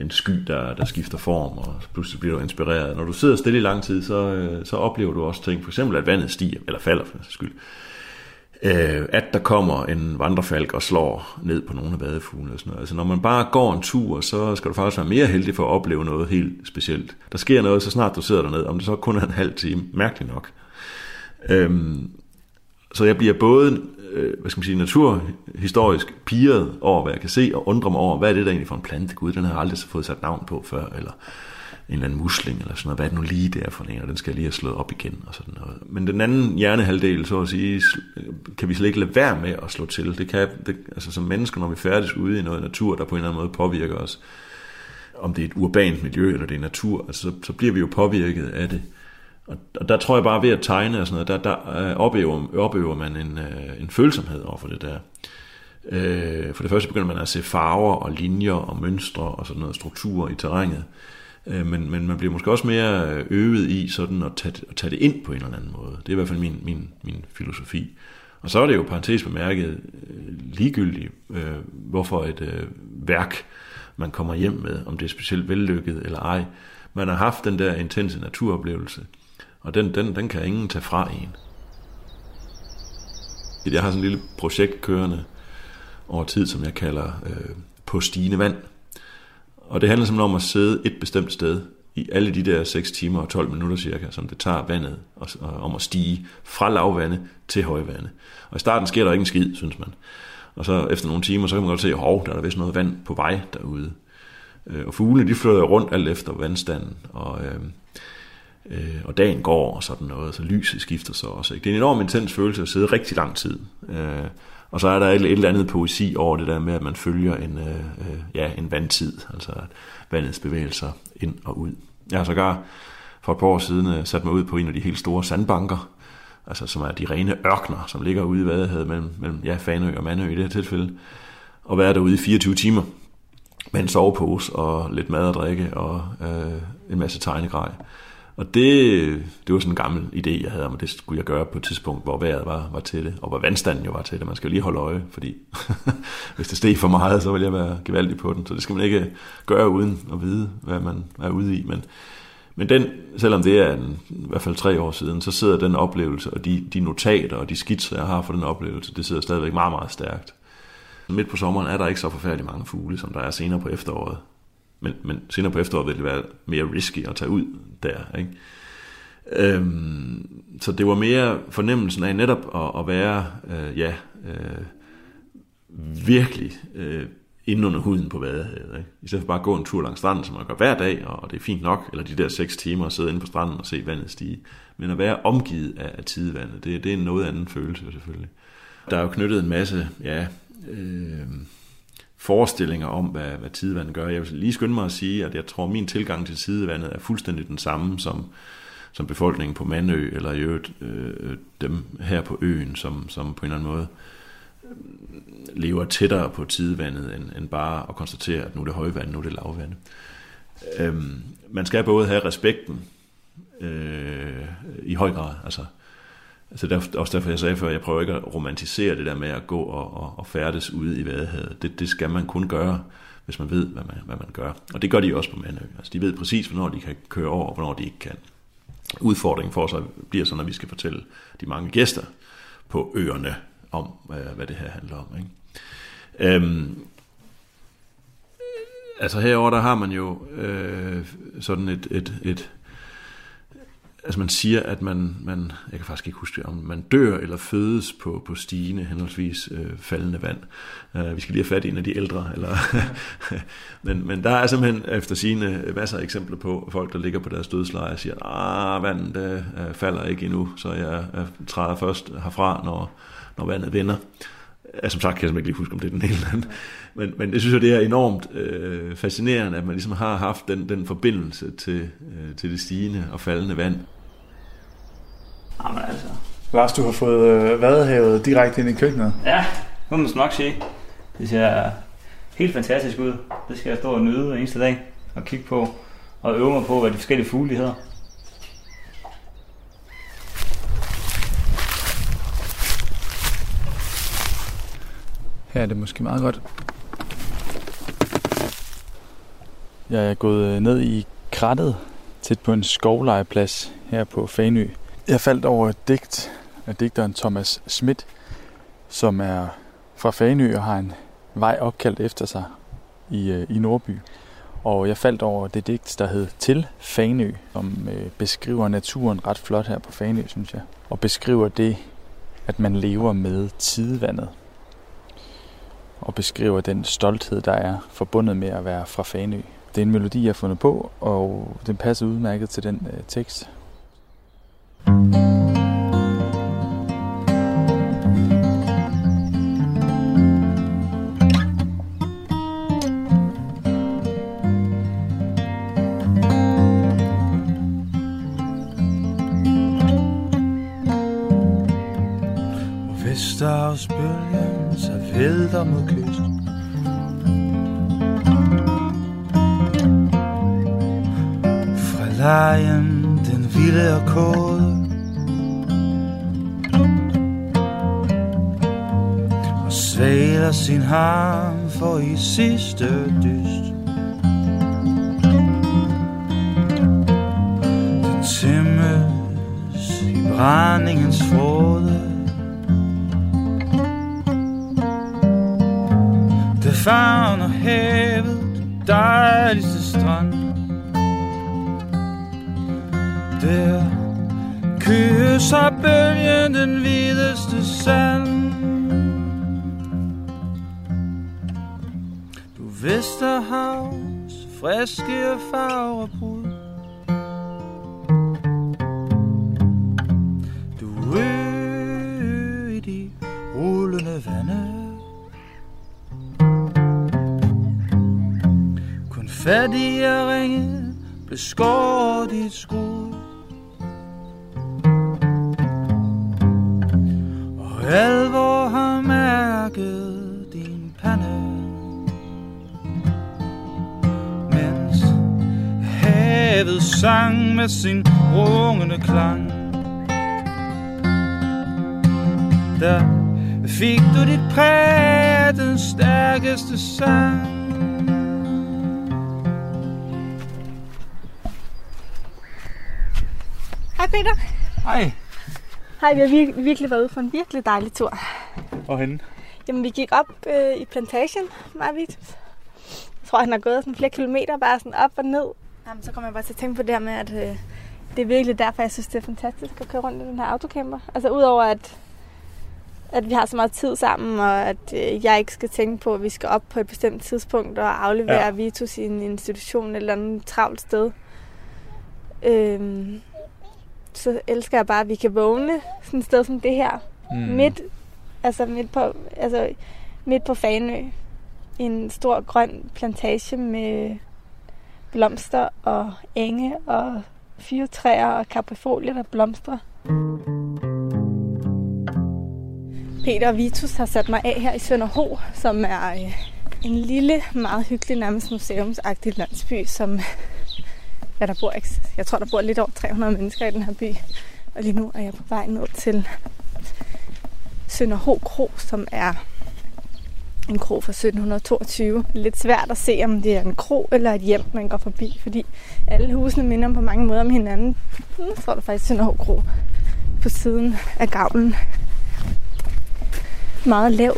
en sky, der, der skifter form, og pludselig bliver du inspireret. Når du sidder stille i lang tid, så, øh, så oplever du også ting, for eksempel at vandet stiger, eller falder for skyld. Øh, at der kommer en vandrefalk og slår ned på nogle af badefuglene og sådan noget. Altså når man bare går en tur, så skal du faktisk være mere heldig for at opleve noget helt specielt. Der sker noget, så snart du sidder dernede, om det så kun er en halv time. Mærkeligt nok. Øhm, så jeg bliver både øh, hvad skal man sige, naturhistorisk piret over, hvad jeg kan se, og undre mig over, hvad er det der egentlig for en plante? Gud, den har jeg aldrig så fået sat navn på før, eller en eller anden musling, eller sådan noget. Hvad er det nu lige der for en, og den skal jeg lige have slået op igen, og sådan noget. Men den anden hjernehalvdel, så at sige, kan vi slet ikke lade være med at slå til. Det kan, det, altså som mennesker, når vi færdes ude i noget natur, der på en eller anden måde påvirker os, om det er et urbant miljø, eller det er natur, altså, så, så bliver vi jo påvirket af det. Og, og der tror jeg bare ved at tegne og sådan noget, der, der øh, oplever, oplever man en, øh, en følsomhed over for det der. Øh, for det første begynder man at se farver og linjer og mønstre og sådan noget struktur i terrænet. Øh, men, men man bliver måske også mere øvet i sådan at tage, at tage det ind på en eller anden måde. Det er i hvert fald min, min, min filosofi. Og så er det jo parentes bemærket øh, ligegyldigt, øh, hvorfor et øh, værk man kommer hjem med, om det er specielt vellykket eller ej. Man har haft den der intense naturoplevelse, og den, den, den kan ingen tage fra en. Jeg har sådan et lille projekt kørende over tid, som jeg kalder øh, På stigende vand. Og det handler simpelthen om at sidde et bestemt sted i alle de der 6 timer og 12 minutter cirka, som det tager vandet og, og, om at stige fra lavvande til højvande. Og i starten sker der ikke en skid, synes man. Og så efter nogle timer, så kan man godt se, at hov, der er der vist noget vand på vej derude. Øh, og fuglene, de flyder rundt alt efter vandstanden. Og, øh, øh, og dagen går og sådan noget, så lyset skifter så også. Ikke? Det er en enorm intens følelse at sidde rigtig lang tid. Øh, og så er der et, et eller andet poesi over det der med, at man følger en, øh, øh ja, en vandtid, altså at vandets bevægelser ind og ud. Jeg har sågar for et par år siden øh, sat mig ud på en af de helt store sandbanker, altså som er de rene ørkner, som ligger ude i Vadehavet mellem, mellem ja, Fanø og Mandø i det her tilfælde, og være derude i 24 timer med en sovepose og lidt mad og drikke og øh, en masse tegnegrej. Og det, det var sådan en gammel idé, jeg havde om, at det skulle jeg gøre på et tidspunkt, hvor vejret var, var til det, og hvor vandstanden jo var til det. Man skal jo lige holde øje, fordi hvis det steg for meget, så ville jeg være gevaldig på den. Så det skal man ikke gøre uden at vide, hvad man er ude i. Men, men den, selvom det er en, i hvert fald tre år siden, så sidder den oplevelse, og de, de notater og de skitser, jeg har for den oplevelse, det sidder stadigvæk meget, meget stærkt. Midt på sommeren er der ikke så forfærdeligt mange fugle, som der er senere på efteråret. Men, men senere på efteråret vil det være mere risky at tage ud der. Ikke? Øhm, så det var mere fornemmelsen af netop at, at være øh, ja, øh, virkelig øh, inde under huden på vadehavet. Ikke? I stedet for bare at gå en tur langs stranden, som man gør hver dag, og det er fint nok, eller de der seks timer at sidde inde på stranden og se vandet stige. Men at være omgivet af, af tidevandet, det, det er en noget anden følelse selvfølgelig. Der er jo knyttet en masse ja, øh, forestillinger om, hvad, hvad tidevandet gør. Jeg vil lige skynde mig at sige, at jeg tror, at min tilgang til tidevandet er fuldstændig den samme som, som befolkningen på Mandø, eller i øvrigt øh, øh dem her på øen, som, som på en eller anden måde øh, lever tættere på tidevandet, end, end bare at konstatere, at nu er det højvand, nu er det lavvand. Øhm, man skal både have respekten øh, i høj grad, altså Altså der, også derfor jeg sagde før, jeg prøver ikke at romantisere det der med at gå og, og, og færdes ude i Vadehavet. Det, det skal man kun gøre, hvis man ved, hvad man, hvad man gør. Og det gør de også på Mandø. Altså de ved præcis, hvornår de kan køre over, og hvornår de ikke kan. Udfordringen for os bliver så, når vi skal fortælle de mange gæster på øerne om, øh, hvad det her handler om. Ikke? Øhm, altså herover der har man jo øh, sådan et, et, et altså man siger, at man, man, jeg kan faktisk ikke huske, om man dør eller fødes på, på stigende, henholdsvis øh, faldende vand. Øh, vi skal lige have fat i en af de ældre. Eller men, men der er simpelthen efter sine øh, masser af eksempler på folk, der ligger på deres dødsleje og siger, ah, vandet øh, falder ikke endnu, så jeg, jeg træder først herfra, når, når vandet vender. Ja, som sagt kan jeg ikke lige huske, om det er den ene eller anden. Men, men jeg synes jo, det er enormt øh, fascinerende, at man ligesom har haft den, den forbindelse til, øh, til det stigende og faldende vand. Jamen altså. Lars, du har fået øh, vadehavet direkte ind i køkkenet. Ja, det må man nok sige. Det ser helt fantastisk ud. Det skal jeg stå og nyde hver eneste dag og kigge på og øve mig på, hvad de forskellige fugle hedder. Her er det måske meget godt. Jeg er gået øh, ned i krattet tæt på en skovlejeplads her på Fanø. Jeg faldt over et digt af digteren Thomas Schmidt, som er fra Fanø og har en vej opkaldt efter sig i, øh, i Nordby. Og jeg faldt over det digt, der hed Til Fanø, som øh, beskriver naturen ret flot her på Fanø, synes jeg. Og beskriver det, at man lever med tidevandet. Og beskriver den stolthed, der er forbundet med at være fra Fanø. Det er en melodi, jeg har fundet på, og den passer udmærket til den øh, tekst. Vesterhavsbølgen så vælter mod kysten. Fra lejen den vilde og kode sin harm for i sidste dyst. Det tæmmes i brændingens fråde Det favner havet, den dejligste strand. Der kysser bølgen den hvideste sand. Du Vesterhavs friske farvebrud Du ø i de rullende vande. Kun fattige ringe blev skåret i et skud. Og alvor har mærket sang med sin rungende klang Der fik du dit præg den stærkeste sang Hej Peter. Hej. Hej, vi har vir- virkelig været ude for en virkelig dejlig tur. Hvorhenne? Jamen, vi gik op øh, i plantagen, meget vigtigt. Jeg tror, han har gået sådan flere kilometer, bare sådan op og ned. Jamen, så kommer jeg bare til at tænke på det her med, at øh, det er virkelig derfor, jeg synes, det er fantastisk at køre rundt i den her autocamper. Altså, udover at, at vi har så meget tid sammen, og at øh, jeg ikke skal tænke på, at vi skal op på et bestemt tidspunkt og aflevere ja. Vitus i en institution eller andet travlt sted. Øhm, så elsker jeg bare, at vi kan vågne sådan et sted som det her. Mm. Midt, altså midt på, altså midt på Fanø. en stor grøn plantage med blomster og enge og fyrtræer og kaprifolier, der blomstrer. Peter Vitus har sat mig af her i Sønderho, som er øh, en lille, meget hyggelig, nærmest museumsagtig landsby, som ja, der bor, jeg tror, der bor lidt over 300 mennesker i den her by. Og lige nu er jeg på vej ned til Sønderho Kro, som er en kro fra 1722. Lidt svært at se, om det er en kro eller et hjem, man går forbi, fordi alle husene minder på mange måder om hinanden. Mm, nu står der faktisk Sønderho Kro på siden af gavlen. Meget lav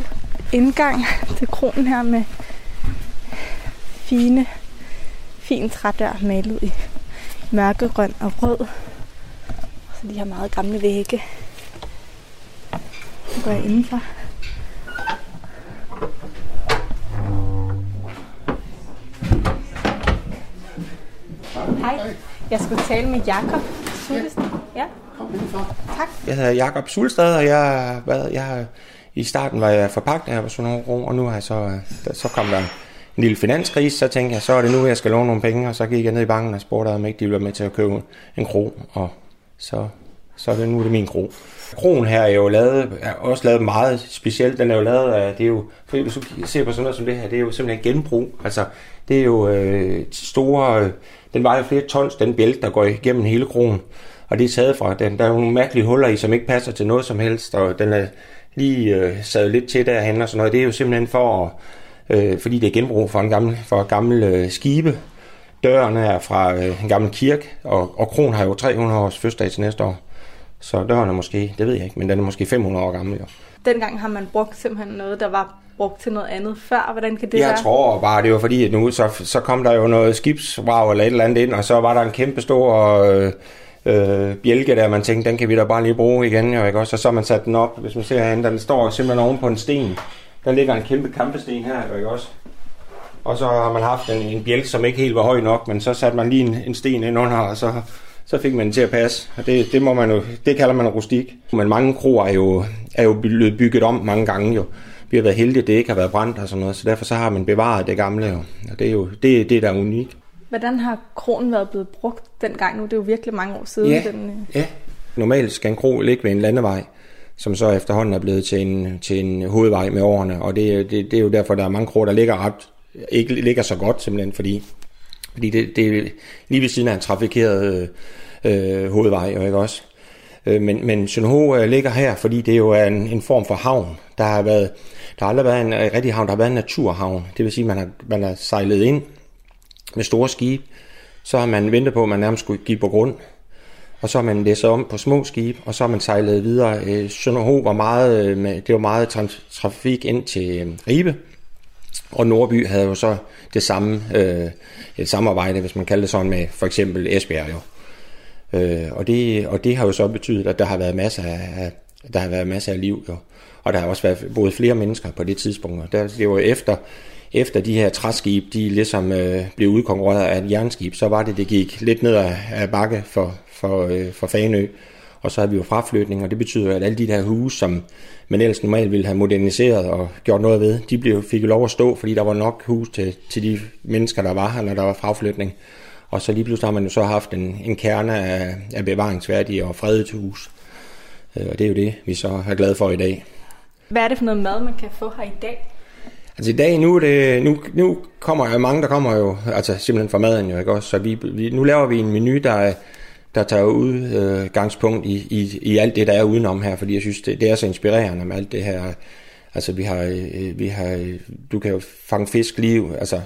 indgang til kronen her med fine, fin trædør malet i mørkegrøn og rød. Så de har meget gamle vægge. Nu går jeg indenfor. Hej. Jeg skulle tale med Jakob Sulestad. Ja. Kom indenfor. Tak. Jeg hedder Jakob Sulstad, og jeg, hvad, jeg, i starten var jeg sådan nogle ro, og nu har jeg så, så kom der en lille finanskrise, så tænkte jeg, så er det nu, jeg skal låne nogle penge, og så gik jeg ned i banken og spurgte, om ikke de ville være med til at købe en kro, og så, så er det nu det er min kro. Kronen her er jo lavet, er også lavet meget specielt. Den er jo lavet af, det er jo, for hvis du ser på sådan noget som det her, det er jo simpelthen genbrug. Altså, det er jo øh, store, øh, den vejer flere tons, den bælte, der går igennem hele kronen. Og det er taget fra den. Der er nogle mærkelige huller i, som ikke passer til noget som helst, og den er lige øh, sad lidt til derhen og sådan noget. Det er jo simpelthen for, øh, fordi det er genbrug for en gammel, for gamle øh, skibe. Døren er fra øh, en gammel kirke, og, og kronen har jo 300 års fødselsdag til næste år. Så døren er måske, det ved jeg ikke, men den er måske 500 år gammel. Jo. Dengang har man brugt simpelthen noget, der var brugt til noget andet før. Hvordan kan det jeg være? Jeg tror bare, det var fordi, at nu så, så kom der jo noget skibsvrag eller et eller andet ind, og så var der en kæmpe stor øh, øh, bjælke der, man tænkte, den kan vi da bare lige bruge igen. Jo, ikke? Også, og så man sat den op, hvis man ser herinde, den står simpelthen oven på en sten. Der ligger en kæmpe kampesten her, jo, ikke også? Og så har man haft en, en bjælke, som ikke helt var høj nok, men så satte man lige en, en sten ind under, og så så fik man den til at passe. Og det, det, må man jo, det kalder man rustik. Men mange kroer er jo, er jo blevet bygget om mange gange jo. Vi har været heldige, at det ikke har været brændt og sådan noget, så derfor så har man bevaret det gamle. Og det er jo det, det der er unikt. Hvordan har kronen været blevet brugt dengang nu? Det er jo virkelig mange år siden. Ja, den, øh... ja. Normalt skal en kro ligge ved en landevej, som så efterhånden er blevet til en, til en hovedvej med årene. Og det, det, det er jo derfor, der er mange kroer, der ligger ret, ikke ligger så godt simpelthen, fordi fordi det, det er lige ved siden af en trafikeret øh, hovedvej, jo ikke også? Øh, men, men Sønderho øh, ligger her, fordi det jo er en, en form for havn. Der har, været, der har aldrig været en øh, rigtig havn, der har været en naturhavn. Det vil sige, at man har, man har sejlet ind med store skibe. Så har man ventet på, at man nærmest skulle give på grund. Og så har man læsset om på små skibe, og så har man sejlet videre. Sønderho var meget, det var meget trafik ind til Ribe. Og Nordby havde jo så det samme øh, et samarbejde, hvis man kalder det sådan, med for eksempel Esbjerg jo. Øh, og, det, og det har jo så betydet, at der har været masser af, der har været masser af liv jo. Og der har også været boet flere mennesker på det tidspunkt. Og der, det var efter, efter de her træskib, de ligesom øh, blev udkonkurreret af et jernskib, så var det, det gik lidt ned ad, bakke for, for, øh, for Fanø. Og så havde vi jo fraflytning, og det betyder, at alle de der huse, som man ellers normalt ville have moderniseret og gjort noget ved, de blev, fik jo lov at stå, fordi der var nok hus til, til de mennesker, der var her, når der var fraflytning. Og så lige pludselig har man jo så haft en, en kerne af, af bevaringsværdige og fredet hus. Øh, og det er jo det, vi så er glade for i dag. Hvad er det for noget mad, man kan få her i dag? Altså i dag, nu, er det, nu, nu kommer jo mange, der kommer jo altså simpelthen fra maden jo, ikke også? Så vi, vi, nu laver vi en menu, der er, der tager udgangspunkt i, i, i alt det, der er udenom her, fordi jeg synes, det, det er så inspirerende med alt det her. Altså, vi har, øh, vi har, du kan jo fange fisk liv, altså,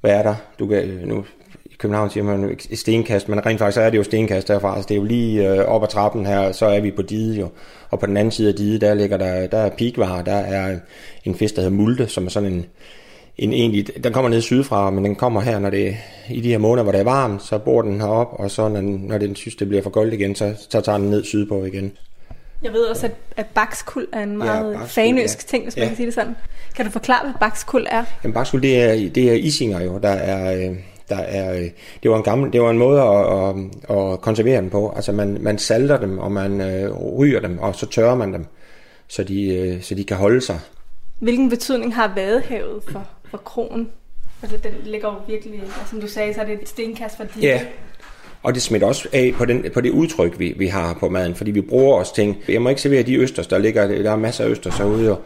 hvad er der? Du kan, nu, i København siger man stenkast, men rent faktisk er det jo stenkast derfra, altså det er jo lige øh, op ad trappen her, så er vi på diget jo, og på den anden side af diget, der ligger der, der er pigvarer, der er en fisk, der hedder multe, som er sådan en, en egentlig, den kommer ned sydfra, men den kommer her, når det i de her måneder, hvor det er varmt, så bor den herop, og så når, når den synes, det bliver for koldt igen, så, så tager den ned sydpå igen. Jeg ved også, at, at bakskuld er en meget ja, fanøsk ja. ting, hvis man ja. kan sige det sådan. Kan du forklare, hvad bakskuld er? Jamen bakskuld, det er, det er isinger jo, der er... Der er, det var en gammel, det var en måde at, at, at konservere dem på. Altså man, man salter dem, og man øh, ryger dem, og så tørrer man dem, så de, øh, så de kan holde sig hvilken betydning har Vadehavet for, for kronen? Altså, den ligger jo virkelig, altså, som du sagde, så er det et stenkast for dit. Ja, og det smitter også af på, den, på det udtryk, vi, vi har på maden, fordi vi bruger også ting. Jeg må ikke servere de østers, der ligger, der er masser af østers herude, og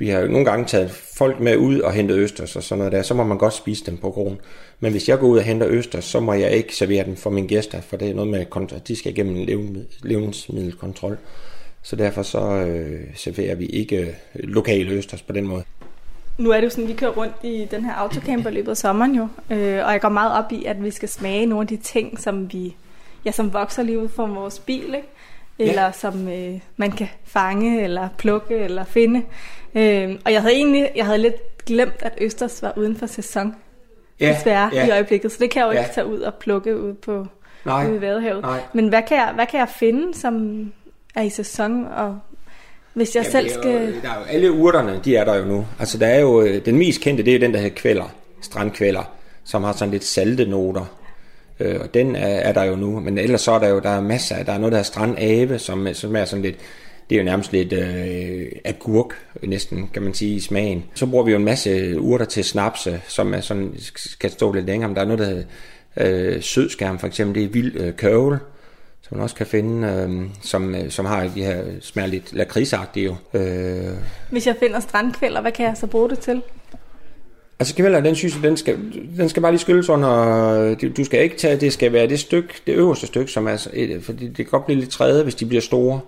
vi har nogle gange taget folk med ud og hentet østers og sådan noget der, så må man godt spise dem på kronen. Men hvis jeg går ud og henter østers, så må jeg ikke servere dem for mine gæster, for det er noget med, de skal igennem levensmiddelkontrol. Så derfor så øh, serverer vi ikke øh, lokale østers på den måde. Nu er det jo sådan, at vi kører rundt i den her autocamper løbet af sommeren jo, øh, og jeg går meget op i, at vi skal smage nogle af de ting, som vi, ja, som vokser lige ud fra vores bil, ikke? Eller ja. som øh, man kan fange, eller plukke, eller finde. Øh, og jeg havde egentlig, jeg havde lidt glemt, at Østers var uden for sæson, ja, desværre, ja. i øjeblikket, så det kan jeg jo ja. ikke tage ud og plukke ud på Nej. ude i Vadehavet. Nej. Men hvad kan, jeg, hvad kan jeg finde, som er i sæson, og hvis jeg Jamen, selv skal... Jo, der er jo, alle urterne, de er der jo nu. Altså der er jo, øh, den mest kendte, det er den, der hedder kvæler, strandkvæler, som har sådan lidt salte noter. Øh, og den er, er, der jo nu. Men ellers så er der jo der er masser af, der er noget, der hedder strandave, som, som er sådan lidt, det er jo nærmest lidt øh, agurk, næsten, kan man sige, i smagen. Så bruger vi jo en masse urter til snapse, som er sådan, kan stå lidt længere. Men der er noget, der hedder øh, sødskærm, for eksempel. Det er vild øh, kørvel, som man også kan finde, øh, som, øh, som har de her smager lidt lakridsagtige jo. Øh. Hvis jeg finder strandkvælder, hvad kan jeg så bruge det til? Altså kvæler, den synes den skal, den skal bare lige skylles under, du skal ikke tage, det skal være det stykke, det øverste stykke, som er, fordi det kan godt blive lidt træde, hvis de bliver store,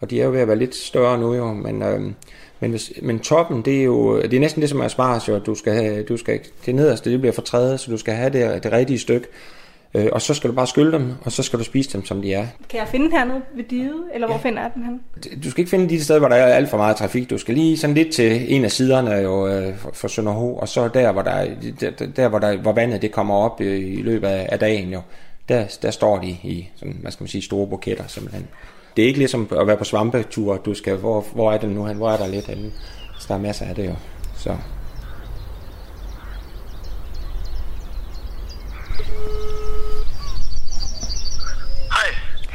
og de er jo ved at være lidt større nu jo, men, øhm, men, hvis, men toppen, det er jo, det er næsten det som er spars jo, du skal have, du skal, det nederste, det bliver for træde, så du skal have det, det rigtige stykke, Øh, og så skal du bare skylle dem, og så skal du spise dem, som de er. Kan jeg finde den hernede ved diget, eller hvor ja. finder jeg den hen? Du skal ikke finde de steder, hvor der er alt for meget trafik. Du skal lige sådan lidt til en af siderne jo, øh, for, for Sønderho, og så der, hvor, der, der, der, hvor, der, hvor vandet det kommer op i, i løbet af, af dagen, jo, der, der står de i sådan, hvad skal man sige, store buketter simpelthen. Det er ikke ligesom at være på svampetur, du skal, hvor, hvor er det nu hvor er der lidt henne? Så der er masser af det jo. Så.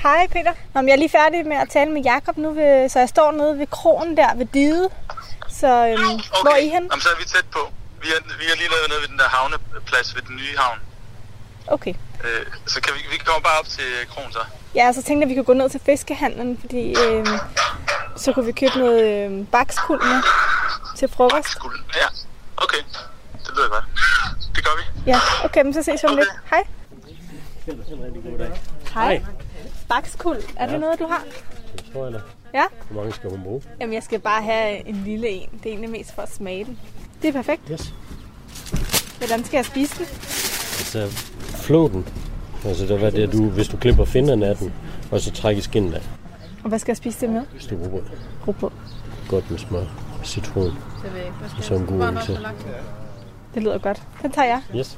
Hej Peter. Nå, jeg er lige færdig med at tale med Jakob nu, ved, så jeg står nede ved kronen der ved diget. Så øhm, okay. hvor er I hen? Jamen, så er vi tæt på. Vi er, vi er lige lavet nede ved den der havneplads ved den nye havn. Okay. Øh, så kan vi, vi kommer bare op til kronen så. Ja, så tænkte jeg, at vi kunne gå ned til fiskehandlen, fordi øh, så kunne vi købe noget øh, bakskuld med til frokost. Bakskuld, ja. Okay, det lyder godt. Det gør vi. Ja, okay, men så ses vi om okay. lidt. Hej. Hej. Bakskuld, er ja. det noget, du har? Det tror jeg da. Ja? Hvor mange skal hun bruge? Jamen, jeg skal bare have en lille en. Det er egentlig mest for at smage den. Det er perfekt. Yes. Hvordan skal jeg spise den? Altså, flå den. Altså, det er det, du, hvis du klipper finderne af den, og så trækker skinnet af. Og hvad skal jeg spise det med? Stykke rugbrød. Rugbrød. Godt med smør. Citron. Det ved jeg ikke. Og så en god til. Det lyder godt. Den tager jeg. Yes.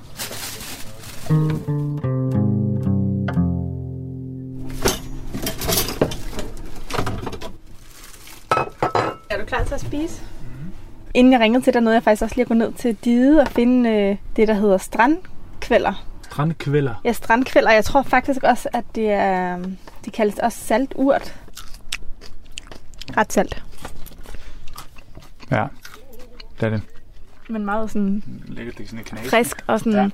Er du klar til at spise? Mm-hmm. Inden jeg ringede til dig, nåede jeg faktisk også lige at gå ned til Dide og finde øh, det, der hedder strandkvælder. Strandkvælder? Ja, strandkvælder. Jeg tror faktisk også, at det er, de kaldes også salturt. Ret salt. Ja, det er det. Men meget sådan, Lækkert, det er sådan frisk og sådan ja.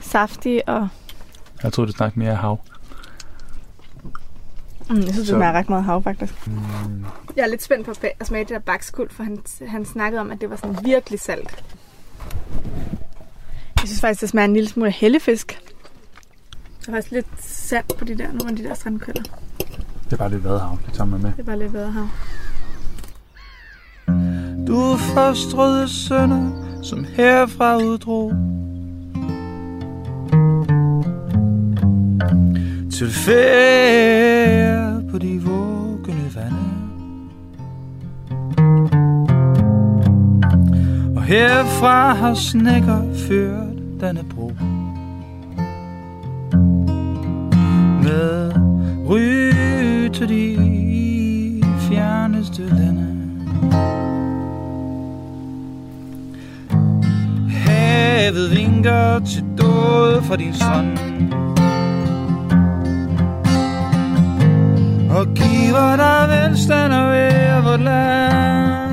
saftig. Og... Jeg tror det snakker mere hav. Mm, jeg synes, det smager ret meget hav, faktisk. Mm. Jeg er lidt spændt på at smage det der bakskuld, for han, han snakkede om, at det var sådan virkelig salt. Jeg synes faktisk, det smager en lille smule af hellefisk. Der er faktisk lidt salt på de der, nogle af de der strandkøller. Det er bare lidt vadehav, det tager man med. Det er bare lidt vadehav. Du forstrøde sønder, som herfra uddrog Til færd på de vågne herfra har snækker ført denne bro. Med ry til de fjerneste lande. Havet vinker til død for din strand. Og giver dig velstand og ære vort land.